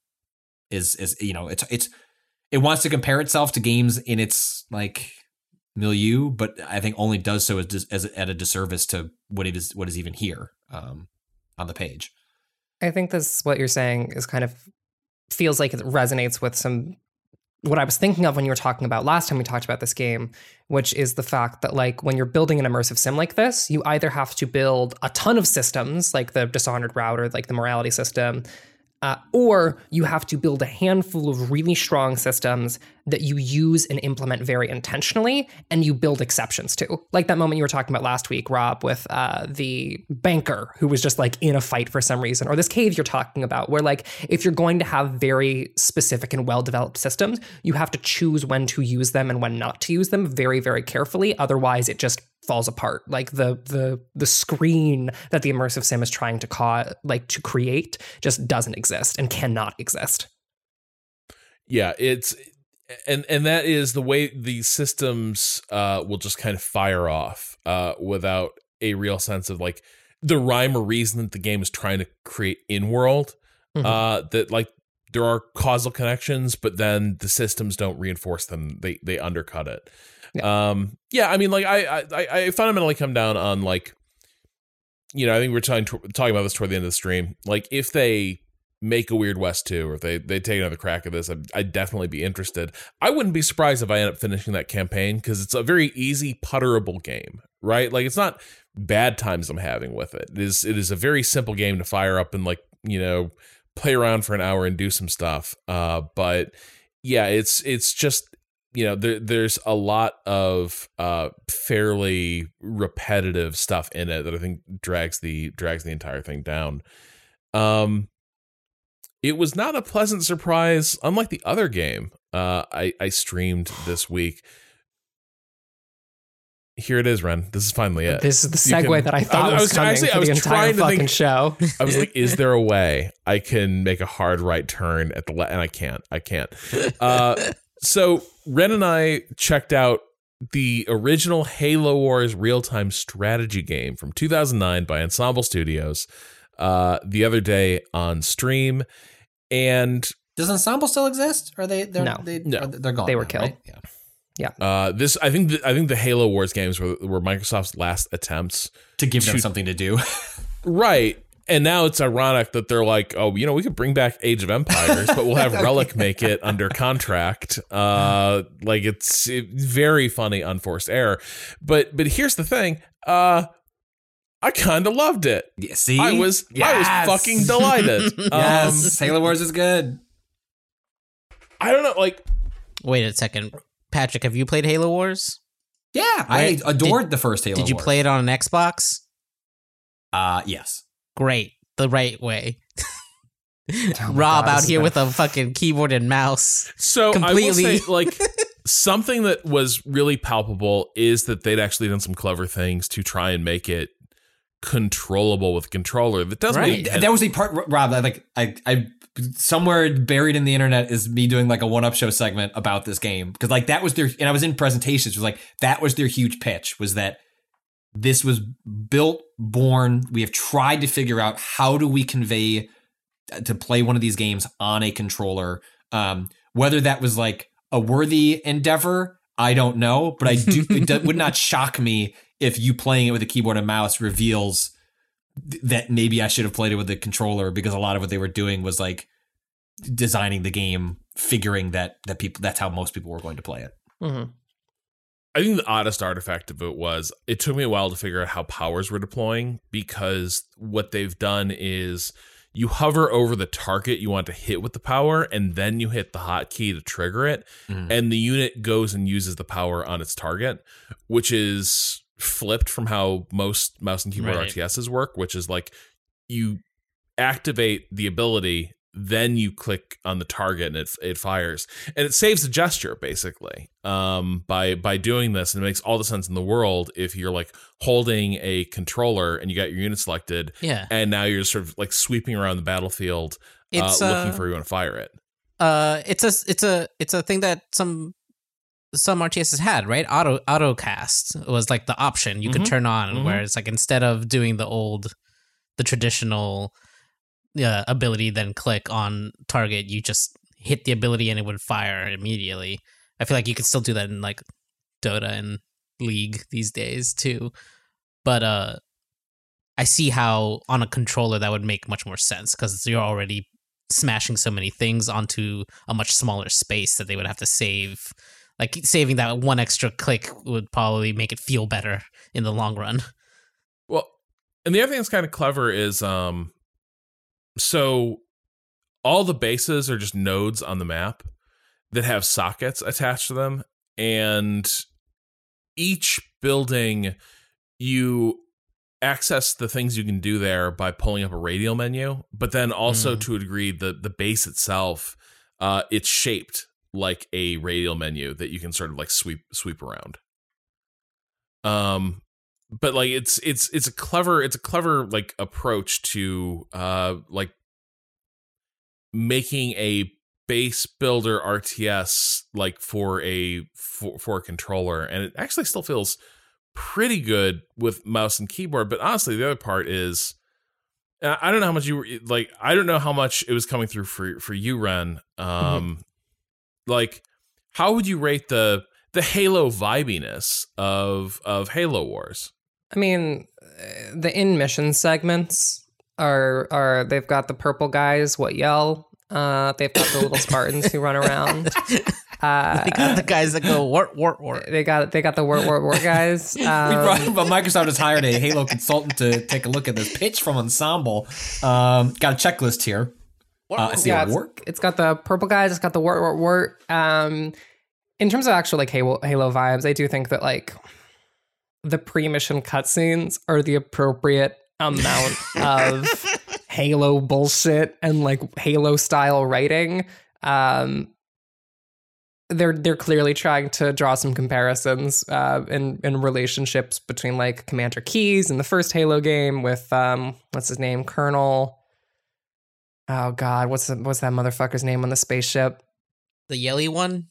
is is you know it's it's it wants to compare itself to games in its like milieu, but I think only does so as, as at a disservice to what it is what is even here um, on the page. I think this what you're saying is kind of feels like it resonates with some what I was thinking of when you were talking about last time we talked about this game, which is the fact that like when you're building an immersive sim like this, you either have to build a ton of systems like the Dishonored router, like the morality system, uh, or you have to build a handful of really strong systems that you use and implement very intentionally and you build exceptions to. Like that moment you were talking about last week, Rob, with uh, the banker who was just like in a fight for some reason, or this cave you're talking about, where like if you're going to have very specific and well developed systems, you have to choose when to use them and when not to use them very, very carefully. Otherwise, it just falls apart. Like the the the screen that the immersive sim is trying to cause like to create just doesn't exist and cannot exist. Yeah it's and and that is the way these systems uh will just kind of fire off uh without a real sense of like the rhyme or reason that the game is trying to create in world Mhm. uh that like there are causal connections but then the systems don't reinforce them. They they undercut it um yeah i mean like i i i fundamentally come down on like you know i think we we're talking talking about this toward the end of the stream like if they make a weird west 2 or if they they take another crack at this I'd, I'd definitely be interested. I wouldn't be surprised if i end up finishing that campaign because it's a very easy putterable game right? Like it's not bad times i'm having with it. It is it is a very simple game to fire up and like you know play around for an hour and do some stuff uh but yeah it's it's just you know there, there's a lot of uh fairly repetitive stuff in it that i think drags the drags the entire thing down um it was not a pleasant surprise unlike the other game uh i i streamed this week here it is ren this is finally it this is the segue can- that i thought I was, was- coming actually, for I was the entire fucking think- show I was like, is there a way I can make a hard right turn at the le-? and I can't. I can't. Uh, so Ren and I checked out the original Halo Wars real-time strategy game from 2009 by Ensemble Studios uh, the other day on stream, and Does Ensemble still exist? Are they? They're, No. they, No. are- they're gone. They were now, killed. right? Yeah. uh, this I think the, I think the Halo Wars games were, were Microsoft's last attempts To give them something to do. Right. And now it's ironic that they're like, oh, you know, we could bring back Age of Empires, but we'll have Relic make it under contract. Uh, like it's it- very funny, unforced error. But but here's the thing. Uh, I kind of loved it. Yeah, see, I was I was fucking delighted. Yes, Um, Halo Wars is good. I don't know, like Wait a second, Patrick. Have you played Halo Wars? Yeah, Right. I adored the first Halo. Did you Wars. play it on an Xbox? Uh, yes. Great, the right way. Oh Rob God, out here with a fucking keyboard and mouse. So I will Completely. say, like, something that was really palpable is that they'd actually done some clever things to try and make it controllable with a controller. That doesn't Right. make That was a part, Rob. I like, I, I, somewhere buried in the internet is me doing like a one-up show segment about this game because like that was their, and I was in presentations. Was like that was their huge pitch was that this was built, born. We have tried to figure out how do we convey uh, to play one of these games on a controller. Um, whether that was like a worthy endeavor, I don't know, but I do. it would not shock me if you playing it with a keyboard and mouse reveals th- that maybe I should have played it with a controller because a lot of what they were doing was like designing the game, figuring that that people that's how most people were going to play it. Mhm. I think the oddest artifact of it was it took me a while to figure out how powers were deploying because what they've done is you hover over the target you want to hit with the power and then you hit the hotkey to trigger it Mhm. and the unit goes and uses the power on its target which is flipped from how most mouse and keyboard Right. RTSs work which is like you activate the ability then you click on the target and it it fires and it saves the gesture basically um by by doing this and it makes all the sense in the world if you're like holding a controller and you got your unit selected Yeah, and now you're sort of like sweeping around the battlefield uh, It's, looking uh, for you want to fire it uh, it's a it's a it's a thing that some some RTSs had right. Auto auto cast was like the option you could Mhm. turn on, Mhm. where it's like instead of doing the old, the traditional uh, ability, then click on target, you just hit the ability and it would fire immediately. I feel like you could still do that in like Dota and League these days too. But uh I see how on a controller that would make much more sense because you're already smashing so many things onto a much smaller space that they would have to save. Like saving that one extra click would probably make it feel better in the long run. Well, and the other thing that's kind of clever is um so all the bases are just nodes on the map that have sockets attached to them and each building you access the things you can do there by pulling up a radial menu but then also Mm. to a degree the the base itself uh it's shaped like a radial menu that you can sort of like sweep sweep around um but like it's it's it's a clever it's a clever like approach to uh like making a base builder RTS like for a for, for a controller. And it actually still feels pretty good with mouse and keyboard but honestly the other part is I I don't know how much you were like I don't know how much it was coming through for for you Ren. Um like how would you rate the the Halo vibiness of of Halo Wars I mean, uh, the in mission segments are are they've got the purple guys what yell. Uh, they've got the little Spartans who run around. Uh, They got the guys that go wart wart wart. they got they got the wort wort wort guys. We Um, brought, but Microsoft has hired a Halo consultant to take a look at this pitch from Ensemble. Um, got a checklist here. Uh, I see yeah, a it's- It's got the purple guys. It's got the wort wort wort. Um, in terms of actual like Halo Halo vibes, I do think that like the pre mission cutscenes are the appropriate amount of Halo bullshit and like Halo style writing. Um, they're they're clearly trying to draw some comparisons uh, in in relationships between like Commander Keys in the first Halo game with um what's his name Colonel. Oh God, what's the, what's that motherfucker's name on the spaceship? The yelly one.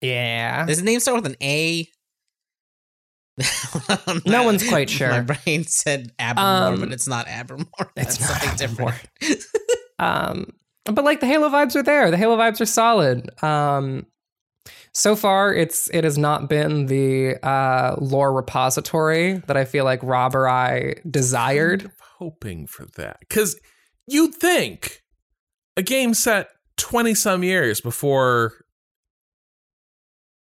Yeah, Does his name start with an A? No one's quite sure. My brain said Abramor, Um, but it's not Abramor. it's That's not something different. um, but like the Halo vibes are there. The Halo vibes are solid. Um, so far, it's it has not been the uh, lore repository that I feel like Rob or I desired. kind of hoping for that because you'd think a game set 20 some years before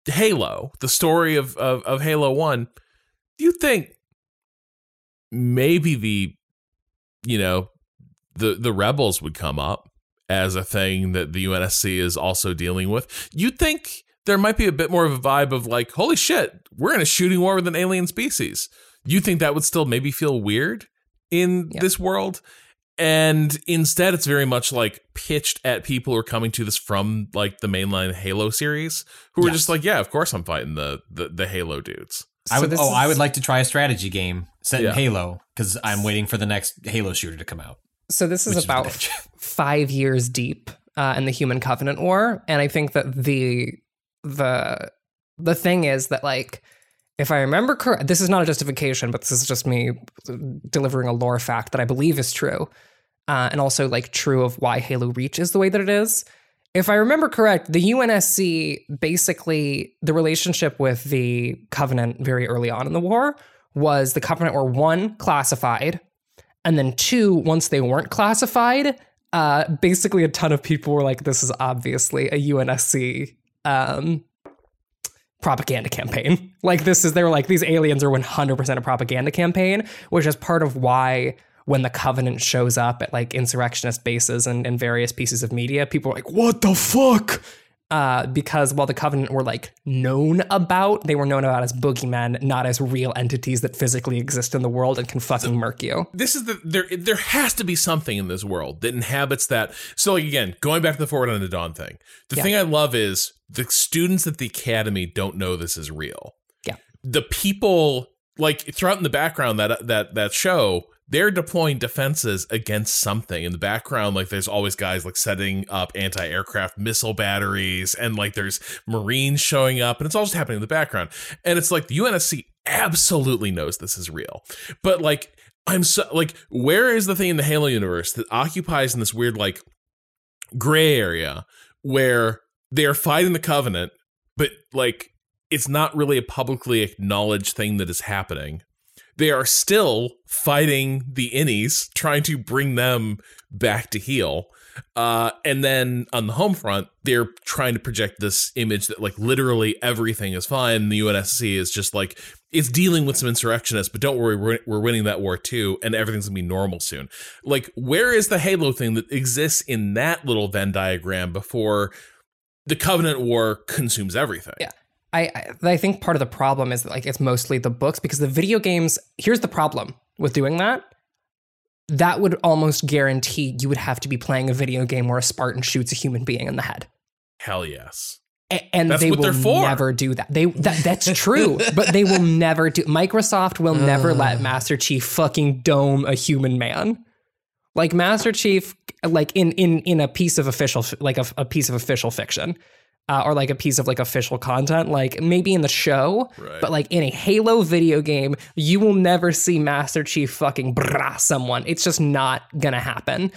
halo the story of, of, of halo 1 you think maybe the you know the the rebels would come up as a thing that the unsc is also dealing with? You'd think there might be a bit more of a vibe of like holy shit we're in a shooting war with an alien species. You think that would still maybe feel weird in Yeah. this world and instead it's very much like pitched at people who are coming to this from like the mainline halo series who are just like yeah of course i'm fighting the the, the halo dudes I would. this Oh, I would like to try a strategy game set Yeah. in Halo because I'm waiting for the next Halo shooter to come out. So this is which is about five years deep uh, in the Human Covenant War, and I think that the the the thing is that like if I remember correct, this is not a justification, but this is just me delivering a lore fact that I believe is true, uh, and also like true of why Halo Reach is the way that it is. If I remember correct, the UNSC basically the relationship with the Covenant very early on in the war was the Covenant were one classified, and then two, once they weren't classified, uh, basically a ton of people were like, "This is obviously a UNSC um, propaganda campaign." Like this is they were like, "These aliens are 100% a propaganda campaign," which is part of why when the Covenant shows up at like insurrectionist bases and, and various pieces of media, people are like, "What the fuck?" Uh, because while the Covenant were like known about, they were known about as boogeymen, not as real entities that physically exist in the world and can fucking murk you. this is the there there has to be something in this world that inhabits that so like again going back to the forward on the dawn thing the Yeah. thing i love is the students at the academy don't know this is real Yeah. the people like throughout in the background that that that show they're deploying defenses against something. In the background like there's always guys like setting up anti-aircraft missile batteries and like there's marines showing up and it's all just happening in the background. And it's like the unsc absolutely knows this is real. But like i'm so like where is the thing in the halo universe that occupies in this weird like gray area where they're fighting the Covenant, but like it's not really a publicly acknowledged thing that is happening. They are still fighting the innies, trying to bring them back to heel. Uh, and then on the home front, they're trying to project this image that like literally everything is fine. The UNSC is just like it's dealing with some insurrectionists, but don't worry, we're, we're winning that war too, and everything's gonna be normal soon. Like, where is the Halo thing that exists in that little Venn diagram before the Covenant War consumes everything? Yeah. I, I think part of the problem is that like it's mostly the books because the video games. Here's the problem with doing that. That would almost guarantee you would have to be playing a video game where a Spartan shoots a human being in the head. Hell yes. A- and That's they will never do that. They that, that's true, but they will never do. Microsoft will never let Master Chief fucking dome a human man. Like Master Chief, like in in in a piece of official, like a, a piece of official fiction, uh, or like a piece of like official content, like maybe in the show, Right. but like in a Halo video game, you will never see Master Chief fucking brah someone. It's just not gonna happen.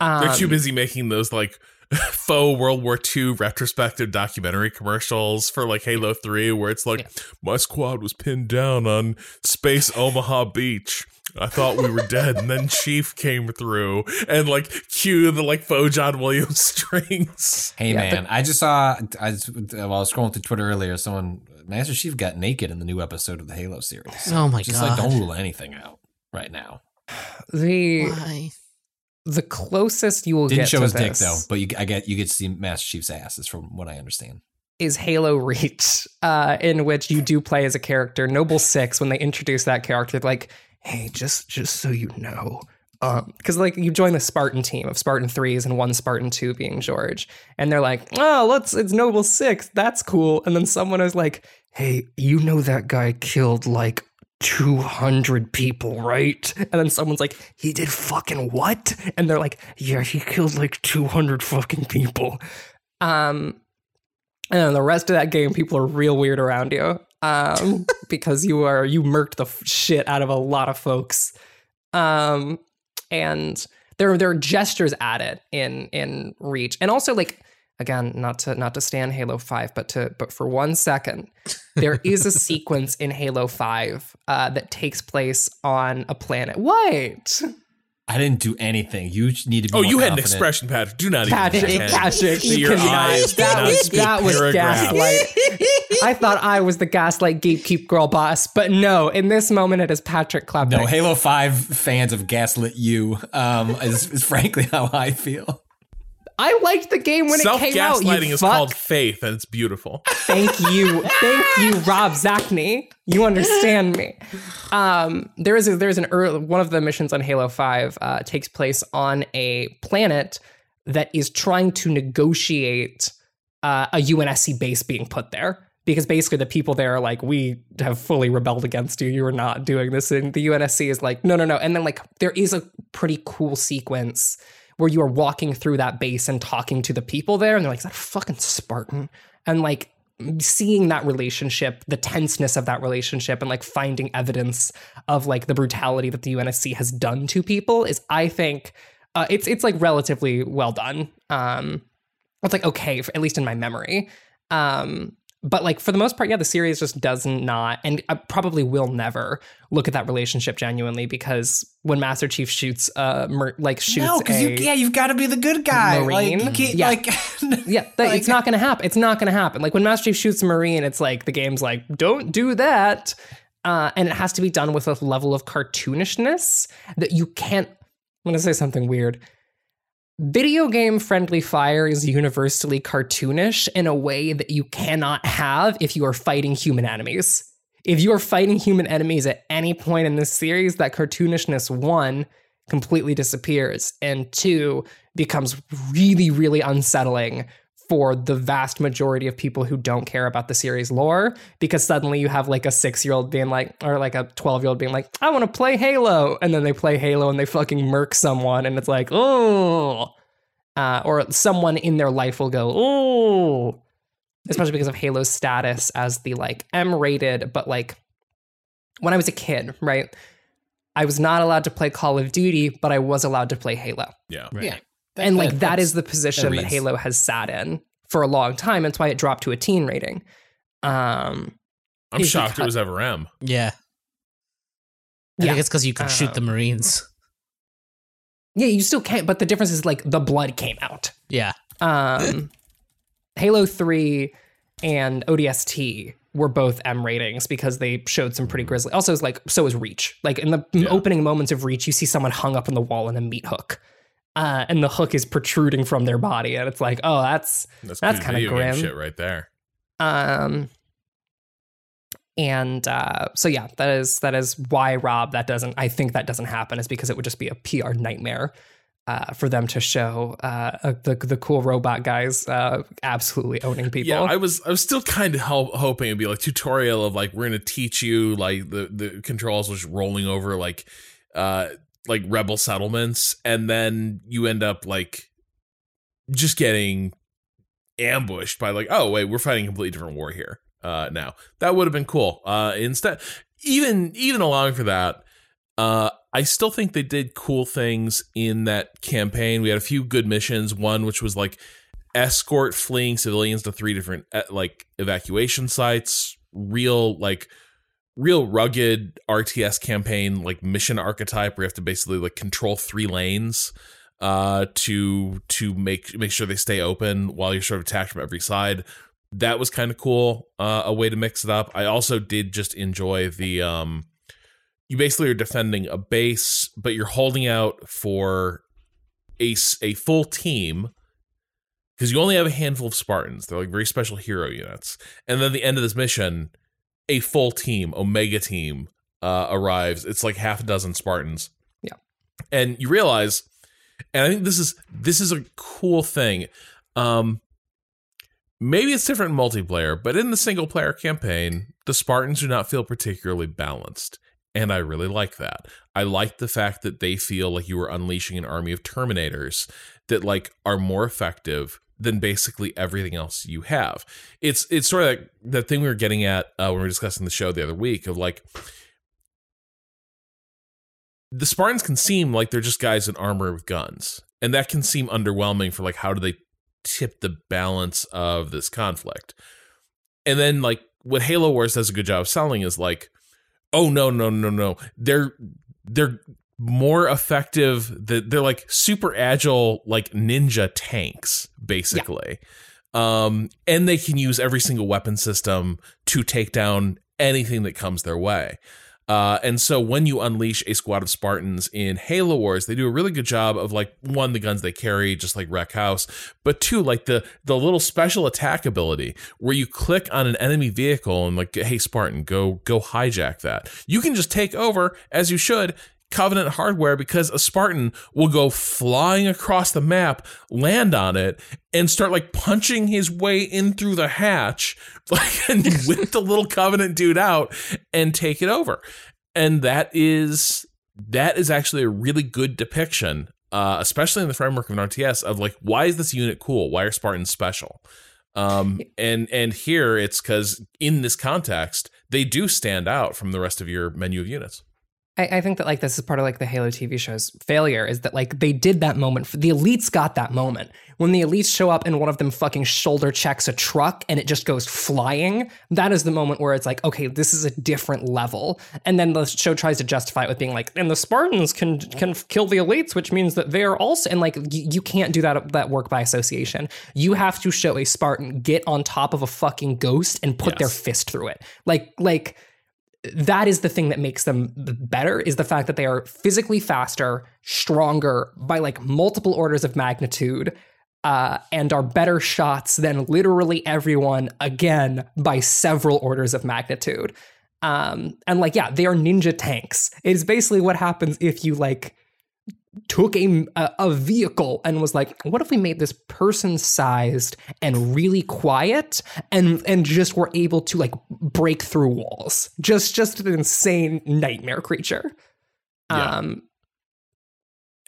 Um, They're too busy making those like faux World War II retrospective documentary commercials for like Halo 3 where it's like my squad was pinned down on Space Omaha Beach. I thought we were dead, and then Chief came through and like cue the like faux John Williams strings. Hey Yeah, man, I just saw. I was, while I was scrolling through Twitter earlier. Someone Master Chief got naked in the new episode of the Halo series. Oh my just god. like don't rule anything out right now. the Why? the closest you will Didn't get show to his this dick though, but you I get you get to see Master Chief's ass. Is from what I understand. is Halo Reach, uh, in which you do play as a character, Noble Six. When they introduce that character, like, "Hey, just just so you know." Because like you join the Spartan team of Spartan threes and one Spartan two being George, and they're like, "Oh, let's it's Noble Six, that's cool." And then someone is like, "Hey, you know that guy killed like 200 people, right? And then someone's like, he did fucking what? And they're like, yeah, he killed like 200 fucking people. Um, and then the rest of that game, people are real weird around you. Um, because you are, you murked the shit out of a lot of folks. Um, and there, there are gestures at it in, in Reach. And also like, again, not to, not to stand Halo 5, but to, but for one second, there is a sequence in Halo 5 uh, that takes place on a planet. What? I didn't do anything. You need to be. Oh, more you had an expression, Patrick. Do not Patrick, even pretend Patrick, that you cannot. eyes That was that was gaslight. I thought I was the gaslight gatekeep girl boss, but no. In this moment, it is Patrick Klepek. No, Halo Five fans of gaslit you. Um, is, is frankly how I feel. I liked the game when it came out. Self gaslighting is fuck. called faith, and it's beautiful. Thank you, thank you, Rob Zacny. You understand me. Um, there is a, there's an early, one of the missions on Halo Five uh, takes place on a planet that is trying to negotiate uh, a UNSC base being put there. Because basically, the people there are like, we have fully rebelled against you. You are not doing this. And the UNSC is like, no, no, no. And then, like, there is a pretty cool sequence where you are walking through that base and talking to the people there. And they're like, is that fucking Spartan? And like, seeing that relationship, the tenseness of that relationship, and like finding evidence of like the brutality that the UNSC has done to people is, I think, uh, it's it's like relatively well done. Um, it's like okay, at least in my memory. Um, but like for the most part, yeah, the series just does not, and I probably will never look at that relationship genuinely because when Master Chief shoots, uh, mer- like shoots, no, because you yeah, you've got to be the good guy. Marine? Like you can't Yeah. like. yeah, that, it's not going to happen. It's not going to happen. Like when Master Chief shoots a Marine, it's like the game's like, don't do that. Uh, and it has to be done with a level of cartoonishness that you can't. I'm to say something weird. Video game friendly fire is universally cartoonish in a way that you cannot have if you are fighting human enemies. If you are fighting human enemies at any point in this series, that cartoonishness, one, completely disappears, and two, becomes really, really unsettling for the vast majority of people who don't care about the series lore because suddenly you have like a six year old being like, or like a 12 year old being like, I want to play Halo. And then they play Halo and they fucking murk someone. And it's like, oh. Uh, or someone in their life will go, oh. Especially because of Halo's status as the like M rated, but like when I was a kid, right? I was not allowed to play Call of Duty, but I was allowed to play Halo. Yeah. Yeah. And like that that's- the position that, reads. Halo has sat in for a long time. That's why it dropped to a teen rating. Um, I'm Is shocked it was ever M. Yeah. I Yeah. think it's because you can shoot the Um, Marines. yeah, you still can't. But the difference is like the blood came out. Yeah. Um, Halo 3 and ODST were both M ratings because they showed some pretty grisly. Also, it's like so is Reach. Like in the Yeah. opening moments of Reach, you see someone hung up on the wall in a meat hook, uh, and the hook is protruding from their body, and it's like, oh, that's That's, That's video game grim. shit right there. um. And uh, so yeah, that is that is why Rob that doesn't. I think that doesn't happen is because it would just be a PR nightmare uh, for them to show uh, the the cool robot guys uh, absolutely owning people. Yeah, I was I was still kind of ho- hoping it'd be like tutorial of like we're gonna teach you like the the controls was rolling over like uh like rebel settlements, and then you end up like just getting ambushed by like oh wait we're fighting a completely different war here uh now that would have been cool uh instead even even allowing for that uh I still think they did cool things in that campaign. We had a few good missions. One which was like escort fleeing civilians to three different uh, like evacuation sites. Real like real rugged RTS campaign like mission archetype where you have to basically like control three lanes uh to to make make sure they stay open while you're sort of attacked from every side. That was kind of cool. Uh a way to mix it up. I also did just enjoy the um you basically are defending a base, but you're holding out for a a full team because you only have a handful of Spartans. They're like very special hero units. And then the end of this mission, a full team, Omega team, uh, arrives. It's like half a dozen Spartans. Yeah. And you realize, and I think this is this is a cool thing. Um, maybe it's different in multiplayer, but in the single player campaign, the Spartans do not feel particularly balanced. And I really like that. I like the fact that they feel like you are unleashing an army of Terminators that like are more effective than basically everything else you have. It's it's sort of like the thing we were getting at uh, when we were discussing the show the other week of like the Spartans can seem like they're just guys in armor with guns, and that can seem underwhelming for like how do they tip the balance of this conflict. And then like what Halo Wars does a good job of selling is like, oh no no no no they're they're more effective that they're like super agile like ninja tanks basically um and they can use every single weapon system to take down anything that comes their way uh, and so when you unleash a squad of Spartans in Halo Wars, they do a really good job of like one, the guns they carry, just like Wreck House, but two, like the the little special attack ability where you click on an enemy vehicle and like, hey Spartan, go go hijack that. You can just take over as you should. Covenant hardware because a Spartan will go flying across the map, land on it, and start like punching his way in through the hatch, like and whip the little Covenant dude out and take it over. And that is that is actually a really good depiction, uh, especially in the framework of an RTS, of like why is this unit cool? Why are Spartans special? Um, and and here it's because in this context they do stand out from the rest of your menu of units. I, I think that like this is part of like the Halo TV show's failure is that like they did that moment. For, The elites got that moment when the elites show up and one of them fucking shoulder checks a truck and it just goes flying. That is the moment where it's like, okay, this is a different level. And then the show tries to justify it with being like, and the Spartans can can kill the elites, which means that they are also and like you, you can't do that that work by association. You have to show a Spartan get on top of a fucking ghost and put their fist through it. Like like that is the thing that makes them better is the fact that they are physically faster, stronger by like multiple orders of magnitude, uh, and are better shots than literally everyone again by several orders of magnitude. Um, and like, yeah, they are ninja tanks. It is basically what happens if you like took a, a vehicle and was like, what if we made this person sized and really quiet and and just were able to like break through walls? Just just an insane nightmare creature. Yeah. Um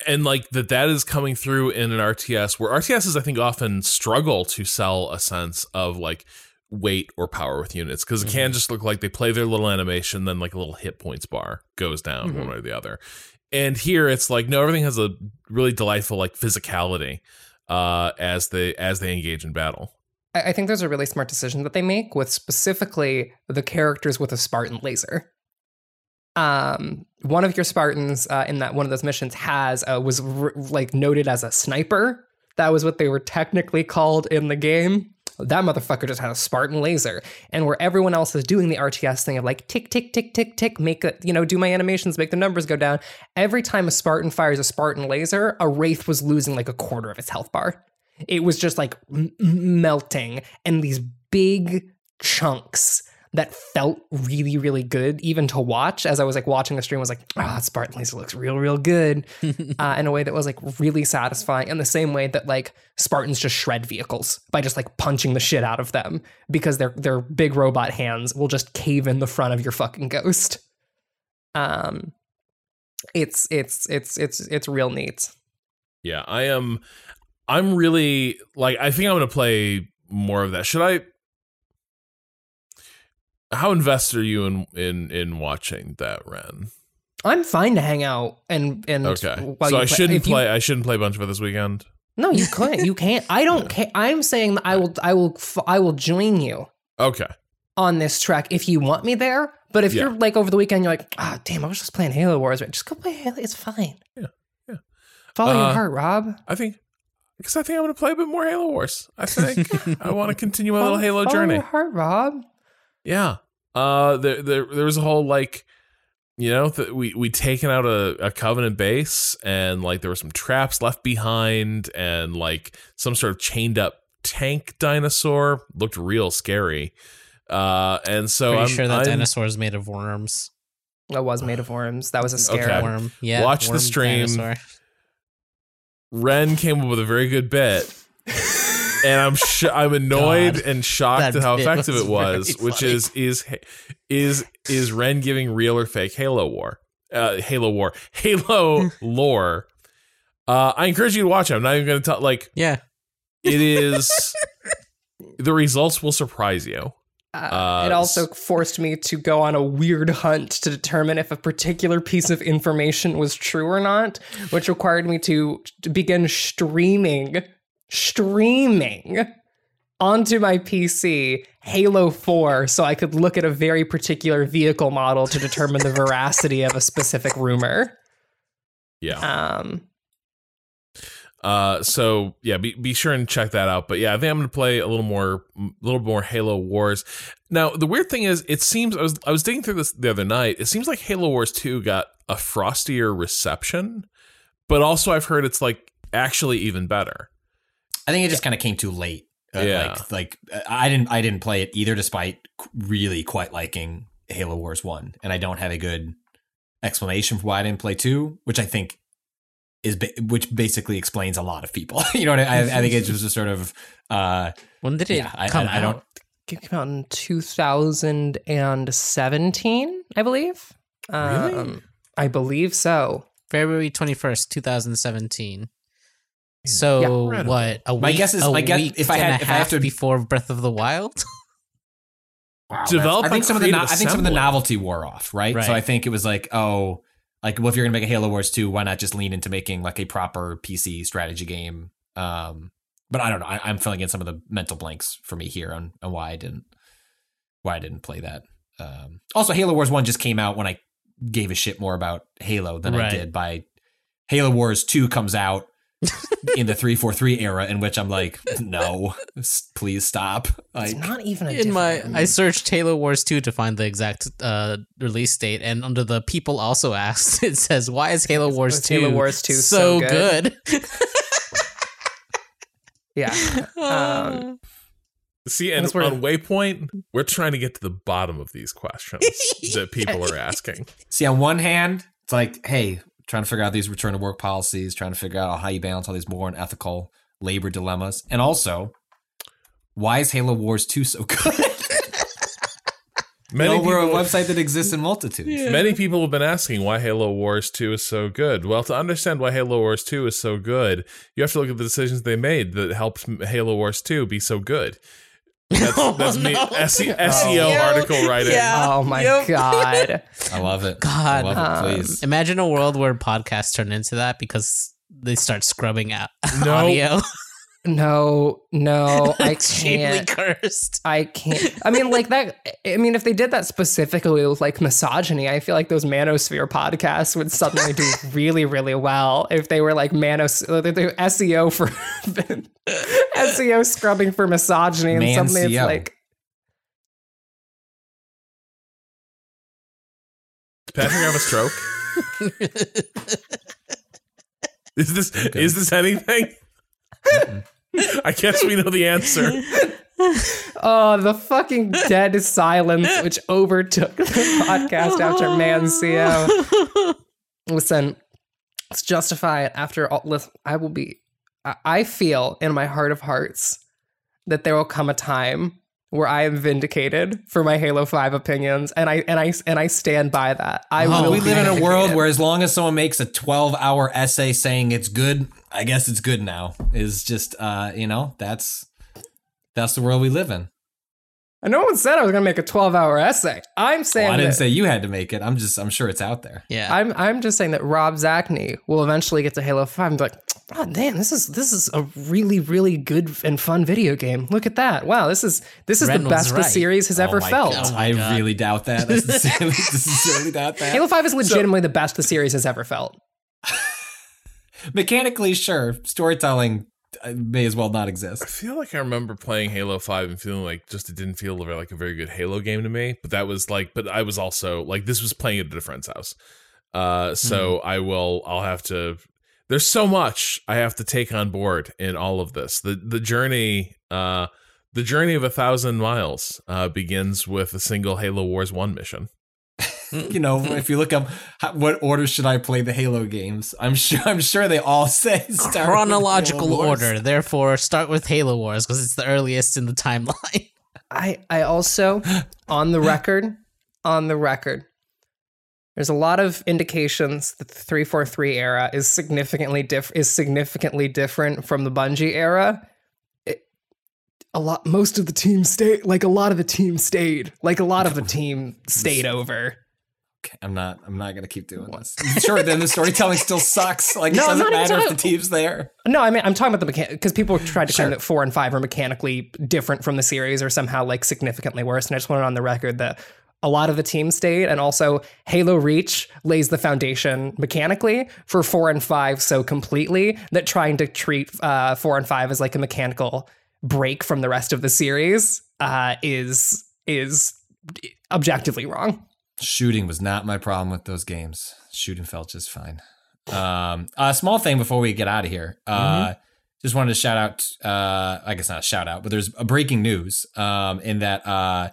and like that that is coming through in an RTS where RTSs I think often struggle to sell a sense of like weight or power with units because it can just look like they play their little animation then like a little hit points bar goes down one way or the other and here it's like no, everything has a really delightful like physicality uh, as they as they engage in battle. I, I think there's a really smart decision that they make with specifically the characters with a Spartan laser. Um, one of your Spartans uh, in that one of those missions has uh, was r- like noted as a sniper. That was what they were technically called in the game. That motherfucker just had a Spartan laser, and where everyone else is doing the RTS thing of like tick tick tick tick tick, make it you know do my animations, make the numbers go down. Every time a Spartan fires a Spartan laser, a Wraith was losing like a quarter of its health bar. It was just like m- melting, and these big chunks that felt really, really good, even to watch. As I was like watching the stream, I was like, "Oh, that Spartan laser looks real, real good," uh, in a way that was like really satisfying. In the same way that like Spartans just shred vehicles by just like punching the shit out of them because their their big robot hands will just cave in the front of your fucking ghost. Um, it's it's it's it's it's real neat. Yeah, I am. I'm really like. I think I'm to play more of that. Should I? How invested are you in in in watching that, Ren? I'm fine to hang out and and Okay, so I play- shouldn't if you- play. I shouldn't play a bunch of it this weekend. No, you couldn't. You can't. I don't care. I'm saying that I will. I will. I will join you Okay, on this track if you want me there. But if Yeah. you're like over the weekend, you're like, ah, damn, I was just playing Halo Wars. Right? Just go play Halo. It's fine. Yeah, yeah. Follow your Uh, heart, Rob. I think because I think I'm going to play a bit more Halo Wars. I think I want to continue my little Follow- Halo follow journey. Your heart, Rob. Yeah. Uh, there, there, there was a whole like, you know, th- we we taken out a, a covenant base, and like there were some traps left behind, and like some sort of chained up tank dinosaur looked real scary. Uh, and so Pretty I'm sure that I'm- dinosaur is made of worms. That was made of worms. That was a scary Okay. Worm. Yeah. Watch the stream. dinosaur. Ren came up with a very good bit. and I'm sh- I'm annoyed God. and shocked That at how effective was it was, which funny. is is is is Ren giving real or fake Halo War, uh, Halo War, Halo lore. Uh, I encourage you to watch it. I'm not even going to tell. Like Yeah. it is, the results will surprise you. Uh, Uh, it also forced me to go on a weird hunt to determine if a particular piece of information was true or not, which required me to, to begin streaming, streaming onto my PC Halo 4 so I could look at a very particular vehicle model to determine the veracity of a specific rumor. Yeah. Um, Uh, so yeah, be be sure and check that out. But yeah, I think I'm gonna play a little more, a little more Halo Wars. Now, the weird thing is, it seems I was I was digging through this the other night. It seems like Halo Wars Two got a frostier reception, but also I've heard it's like actually even better. I think it just kind of came too late. Uh, Yeah. Like, like uh, I didn't, I didn't play it either, despite really quite liking Halo Wars One, and I don't have a good explanation for why I didn't play two, which I think is, ba- which basically explains a lot of people. you know what I, I, I think it's just a sort of, uh, When did it yeah, come I, I don't. out? it came out in 2017, I believe. Really? Um, I believe so. February 21st, 2017. So Incredible. what? A week, My guess is- a my guess- week if I had- and a if I have half to- before Breath of the Wild. Wow, Developed I think some of the no- I think some of the novelty wore off, right? Right. So I think it was like, oh, like well, if you're gonna make a Halo Wars two, why not just lean into making like a proper PC strategy game? Um, but I don't know. I, I'm filling in some of the mental blanks for me here on, on why I didn't why I didn't play that. Um, also, Halo Wars one just came out when I gave a shit more about Halo than I did by Halo Wars two comes out in the three four three era, in which I'm like, no, s- please stop. It's not even a In my, different- I searched Halo Wars 2 to find the exact uh, release date, and under the people also asked, it says, "Why is Halo Wars 2 Halo Wars 2 so so good?" good?" yeah. Um, See, and on Waypoint, we're trying to get to the bottom of these questions that people are asking. See, on one hand, it's like, hey, trying to figure out these return to work policies, trying to figure out how you balance all these moral and ethical labor dilemmas. And also, why is Halo Wars 2 so good? Many Many we're a website that exists in multitudes. Many people have been asking why Halo Wars 2 is so good. Well, to understand why Halo Wars 2 is so good, you have to look at the decisions they made that helped Halo Wars 2 be so good. That's, that's me. no. SE- SEO article writing. Yeah. Oh my Yep. god. I love it. God. I love Um, it. Please. Imagine a world where podcasts turn into that because they start scrubbing out No. audio. No, no, I can't. cursed. I can't. I mean, like that. I mean, if they did that specifically with like misogyny, I feel like those manosphere podcasts would suddenly do really, really well if they were like manos uh, they do SEO for SEO scrubbing for misogyny, and suddenly it's like Does Patrick have a stroke? is this is this anything? I guess we know the answer. oh, the fucking dead silence which overtook the podcast after Mancio. Listen, let's justify it after all. Listen, I will be. I, I feel in my heart of hearts that there will come a time where I am vindicated for my Halo Five opinions, and I and I and I stand by that. I Oh, will. we live in a world where as long as someone makes a 12 hour essay saying it's good, I guess it's good now. Is just uh, you know, that's that's the world we live in. And no one said I was going to make a twelve-hour essay. I'm oh, saying Well, I didn't that- say you had to make it. I'm just I'm sure it's out there. Yeah. I'm I'm just saying that Rob Zacny will eventually get to Halo Five and be like, oh damn, this is this is a really really good and fun video game. Look at that! Wow, this is this is Ren the was best the series has oh ever Oh my felt. God. Oh my I God. really doubt that. I sincerely, sincerely doubt that. Halo Five is legitimately the best the series has ever felt. Mechanically, sure. Storytelling may as well not exist. I feel like I remember playing Halo 5 and feeling like just it didn't feel like a very good Halo game to me. But that was like, but I was also like, this was playing it at a friend's house. Uh, so I will, I'll have to, there's so much I have to take on board in all of this. The, the journey, uh, the journey of a thousand miles uh, begins with a single Halo Wars 1 mission. You know, if you look up how, what order should I play the Halo games, I'm sure I'm sure they all say start with Chronological Halo Wars. order. Therefore, start with Halo Wars because it's the earliest in the timeline. I I also on the record on the record. There's a lot of indications that the 343 era is significantly diff- is significantly different from the Bungie era. It- a lot most of the team stayed like a lot of the team stayed. Like a lot of the team stayed over. Okay, I'm not. I'm not gonna keep doing this. Sure, then the storytelling still sucks. Like No, it I'm doesn't not even matter if the team's there. No, I mean I'm talking about the mechanic because people tried to claim that four and five are mechanically different from the series or somehow like significantly worse. And I just wanted on the record that a lot of the team stayed, and also Halo Reach lays the foundation mechanically for four and five so completely that trying to treat uh, four and five as like a mechanical break from the rest of the series uh, is is objectively wrong. Shooting was not my problem with those games. Shooting felt just fine. Um, a small thing before we get out of here. Uh, just wanted to shout out. Uh, I guess not a shout out, but there's a breaking news. Um, in that uh,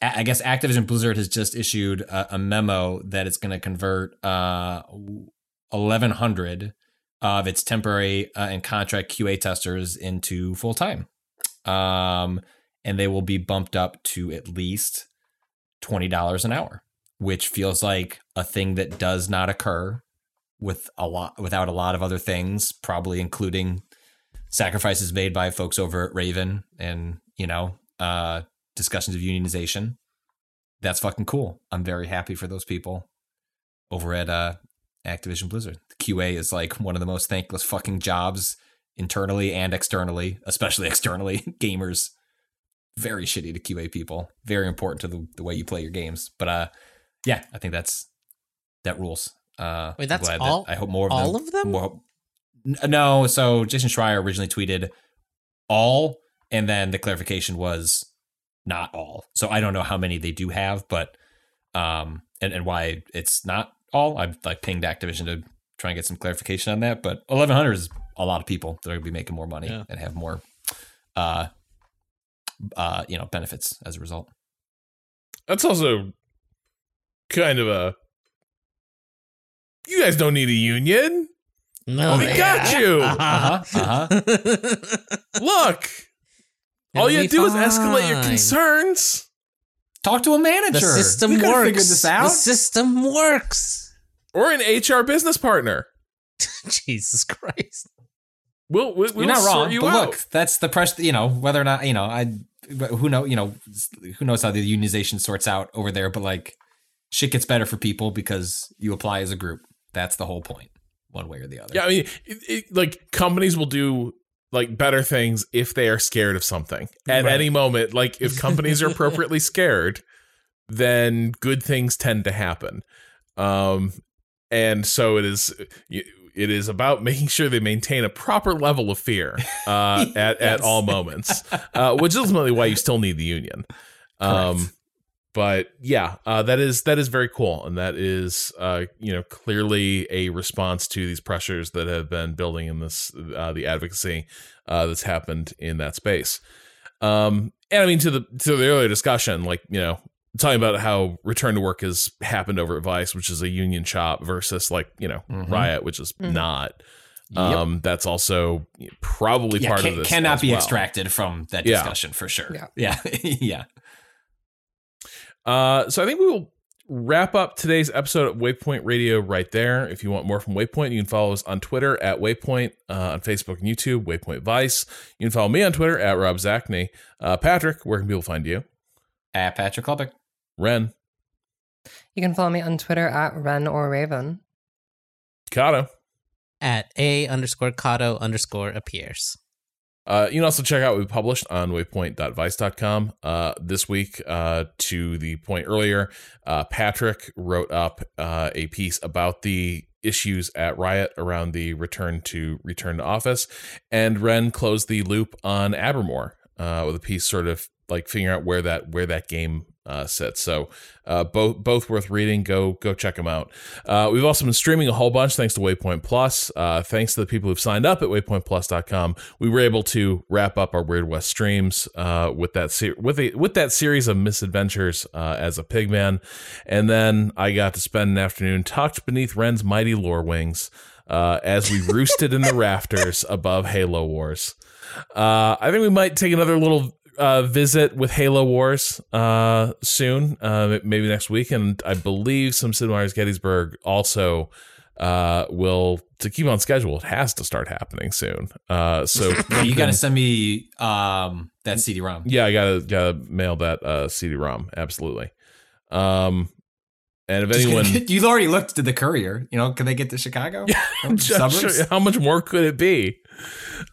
I guess Activision Blizzard has just issued a, a memo that it's going to convert uh 1100 of its temporary uh, and contract QA testers into full time. Um, and they will be bumped up to at least $20 an hour, which feels like a thing that does not occur with a lot without a lot of other things, probably including sacrifices made by folks over at Raven and, you know, uh discussions of unionization. That's fucking cool. I'm very happy for those people over at uh Activision Blizzard. The QA is like one of the most thankless fucking jobs internally and externally, especially externally. Gamers very shitty to QA people. Very important to the, the way you play your games. But uh yeah, I think that's that rules. Uh Wait, that's glad that- all- I hope more of all them, of them? more- no, so Jason Schreier originally tweeted all and then the clarification was not all. So I don't know how many they do have, but um and, and why it's not all. I've like pinged Activision to try and get some clarification on that. But eleven hundred is a lot of people that are gonna be making more money Yeah. and have more uh uh you know benefits as a result. That's also kind of a. You guys don't need a union. No, we got you. Uh-huh. Uh-huh. Look, all you have to do is escalate your concerns. Talk to a manager. The system we could've works. Figured this out. The system works. Or an HR business partner. Jesus Christ. We'll, we'll, You're not wrong. you but out. look, that's the pressure. You know whether or not you know I who know, you know, who knows how the unionization sorts out over there, but like shit gets better for people because you apply as a group. That's the whole point, one way or the other. Yeah, I mean, it, it, like companies will do like better things if they are scared of something at Right. any moment. Like if companies are appropriately scared, then good things tend to happen. Um, and so it is. It is about making sure they maintain a proper level of fear uh, at at all moments, uh, which is ultimately why you still need the union. Um, but yeah, uh, that is that is very cool, and that is uh, you know clearly a response to these pressures that have been building in this uh, the advocacy uh, that's happened in that space. Um, and I mean to the to the earlier discussion, like you know talking about how return to work has happened over at Vice, which is a union shop, versus like you know Mhm. Riot, which is not. Yep. Um, that's also probably Yeah, part can, of this. cannot as be well. extracted from that Yeah. discussion for sure. Yeah. Yeah. yeah. Uh, so I think we will wrap up today's episode at Waypoint Radio right there. If you want more from Waypoint, you can follow us on Twitter at Waypoint, uh, on Facebook and YouTube, Waypoint Vice. You can follow me on Twitter at Rob Zacny. Uh, Patrick, where can people find you? At Patrick Klepek. Ren, You can follow me on Twitter at Ren or Raven. Kato. At a underscore Kato underscore appears. Uh, you can also check out what we published on waypoint.vice.com. Uh, this week, uh, to the point earlier, uh, Patrick wrote up uh, a piece about the issues at Riot around the return to return to office, and Ren closed the loop on Abermore uh, with a piece sort of like figuring out where that where that game uh. So uh, both both worth reading. Go go check them out. Uh, we've also been streaming a whole bunch thanks to Waypoint Plus. Uh, thanks to the people who've signed up at waypointplus.com, we were able to wrap up our Weird West streams uh, with that se- with a, with that series of misadventures uh, as a pigman, and then I got to spend an afternoon tucked beneath Ren's mighty lore wings. As we roosted in the rafters above Halo Wars. I think we might take another little uh, visit with Halo Wars uh, soon, uh, maybe next week, and I believe some Sid Meier's Gettysburg also uh, will to keep on schedule. It has to start happening soon. Uh, so Yeah, you got to send me um, that CD-ROM. yeah, I gotta gotta mail that uh, CD-ROM absolutely. Um, and if anyone. You've already looked to the courier. You know, can they get to Chicago? Just sure- how much more could it be?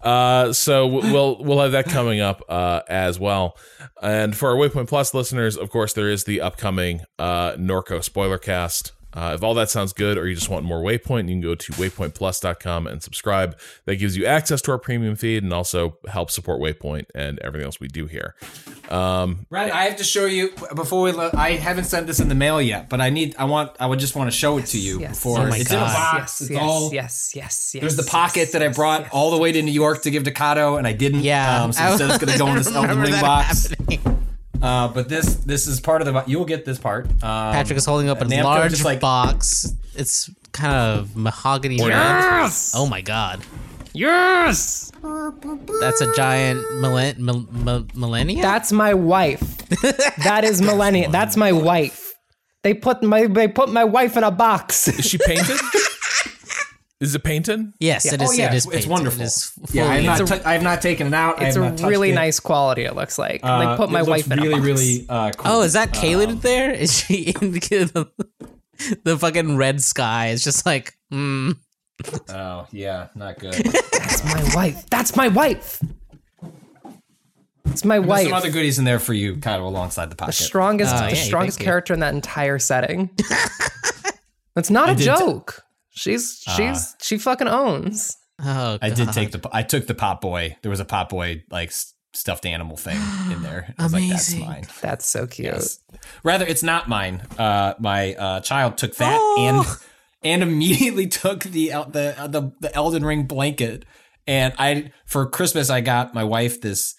Uh, so we'll we'll have that coming up uh, as well. And for our Waypoint Plus listeners, of course, there is the upcoming uh, Norco spoiler cast. Uh, if all that sounds good, or you just want more Waypoint, you can go to waypointplus.com and subscribe. That gives you access to our premium feed and also helps support Waypoint and everything else we do here. Um, Right, I have to show you before we. Let, I haven't sent this in the mail yet, but I need. I want. I would just want to show it to you yes. before Oh my it's in a box. Yes, it's yes, all. yes, yes, yes. There's the yes, pocket that I brought yes. all the way to New York to give to Kato, and I didn't. Yeah. Um, so instead, it's going to go in this I Elden Ring box. happening. Uh, but this this is part of the. You'll get this part. Um, Patrick is holding up a Namco large like- box. It's kind of mahogany red. Yes! Oh my god. Yes! That's a giant millen- mil- mil- millennia? That's my wife. that is millennium. That's my wife. They put my they put my wife in a box. is she painted? is it painted? yes, it is. Oh yeah, it is it's, it's wonderful. It is yeah, I've not tou- I have not taken it out. It's a really it. nice quality. It looks like Uh, they put my it looks wife in really, really uh, cool. Oh, is that Caelid Um, there? Is she in the, the fucking red sky? It's just like, mm. Oh yeah, not good. That's my wife. That's my wife. It's my There's wife. some other goodies in there for you, kind of alongside the the pocket. strongest, Oh, the yeah, strongest thank you. character in that entire setting. That's not a did t- Uh. joke. She's she's she fucking owns. oh, I did take the. I took the pop boy. There was a pop boy like stuffed animal thing in there. I was like, that's Amazing. mine. That's so cute. Yes. Rather, it's not mine. Uh, my uh, child took that Oh. and and immediately took the the uh, the the Elden Ring blanket. And I for Christmas I got my wife this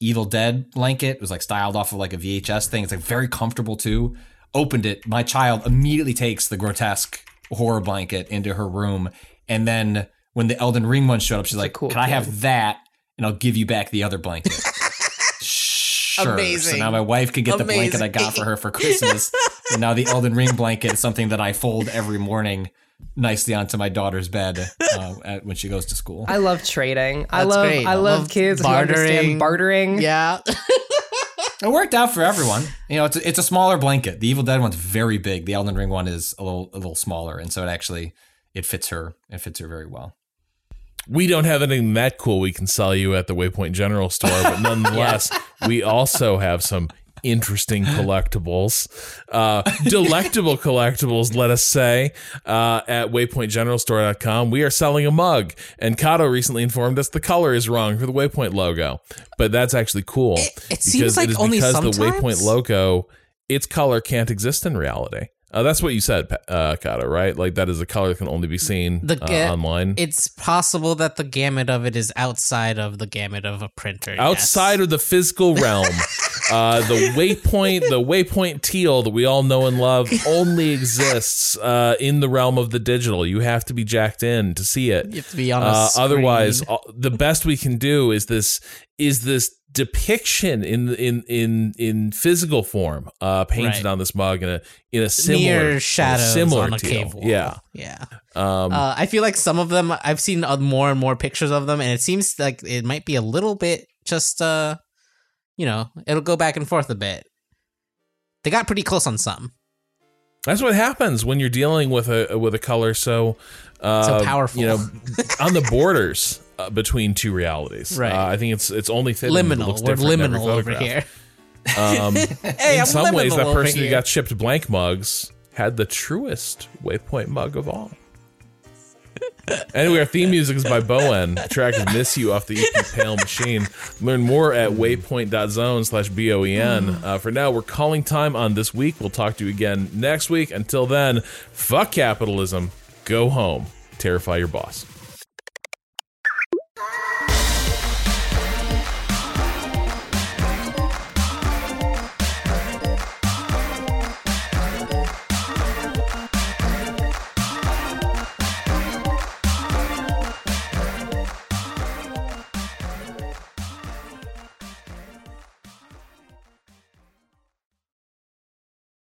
Evil Dead blanket. It was like styled off of like a VHS thing. It's like very comfortable too. Opened it. My child immediately takes the grotesque horror blanket into her room, and then when the Elden Ring one showed up, she's like, cool "Can I have that?" And I'll give you back the other blanket. sure. So now my wife could get the blanket I got for her for Christmas. and now the Elden Ring blanket is something that I fold every morning nicely onto my daughter's bed uh, at, when she goes to school. I love trading. I love great. I I love love kids who bartering. understand bartering. Yeah. It worked out for everyone. You know, it's a, it's a smaller blanket. The Evil Dead one's very big. The Elden Ring one is a little a little smaller, and so it actually it fits her. It fits her very well. We don't have anything that cool we can sell you at the Waypoint General Store, but nonetheless, we also have some interesting collectibles, uh, delectable collectibles, let us say, uh, at waypointgeneralstore.com. We are selling a mug, and Kato recently informed us the color is wrong for the Waypoint logo, but that's actually cool It- it seems like it only because the? Waypoint logo, its color can't exist in reality. Uh, that's what you said, uh, Kato, right? Like that is a color that can only be seen The uh, online. It's possible that the gamut of it is outside of the gamut of a printer. outside of the physical realm. uh, the waypoint, the waypoint teal that we all know and love, only exists uh, in the realm of the digital. You have to be jacked in to see it. You have to be on Uh, otherwise, uh, the best we can do is this is this depiction in in in in physical form, uh, painted Right. on this mug in a in a similar Near shadows similar on a cave wall. Yeah. yeah. Um, Uh, I feel like some of them I've seen uh, more and more pictures of them, and it seems like it might be a little bit just uh, you know, it'll go back and forth a bit. They got pretty close on some. That's what happens when you're dealing with a with a color so uh, So powerful. You know, on the borders uh, between two realities. Right. Uh, I think it's it's only fitting. Liminal. We're different in every liminal over here. Um, Hey, in I'm some ways, that person who got shipped blank mugs had the truest waypoint mug of all. anyway, our theme music is by Boen. The track is Miss You off the EP Pale Machine. Learn more at waypoint.zone slash B-O-E-N. Uh, for now, we're calling time on this week. We'll talk to you again next week. Until then, fuck capitalism. Go home. Terrify your boss.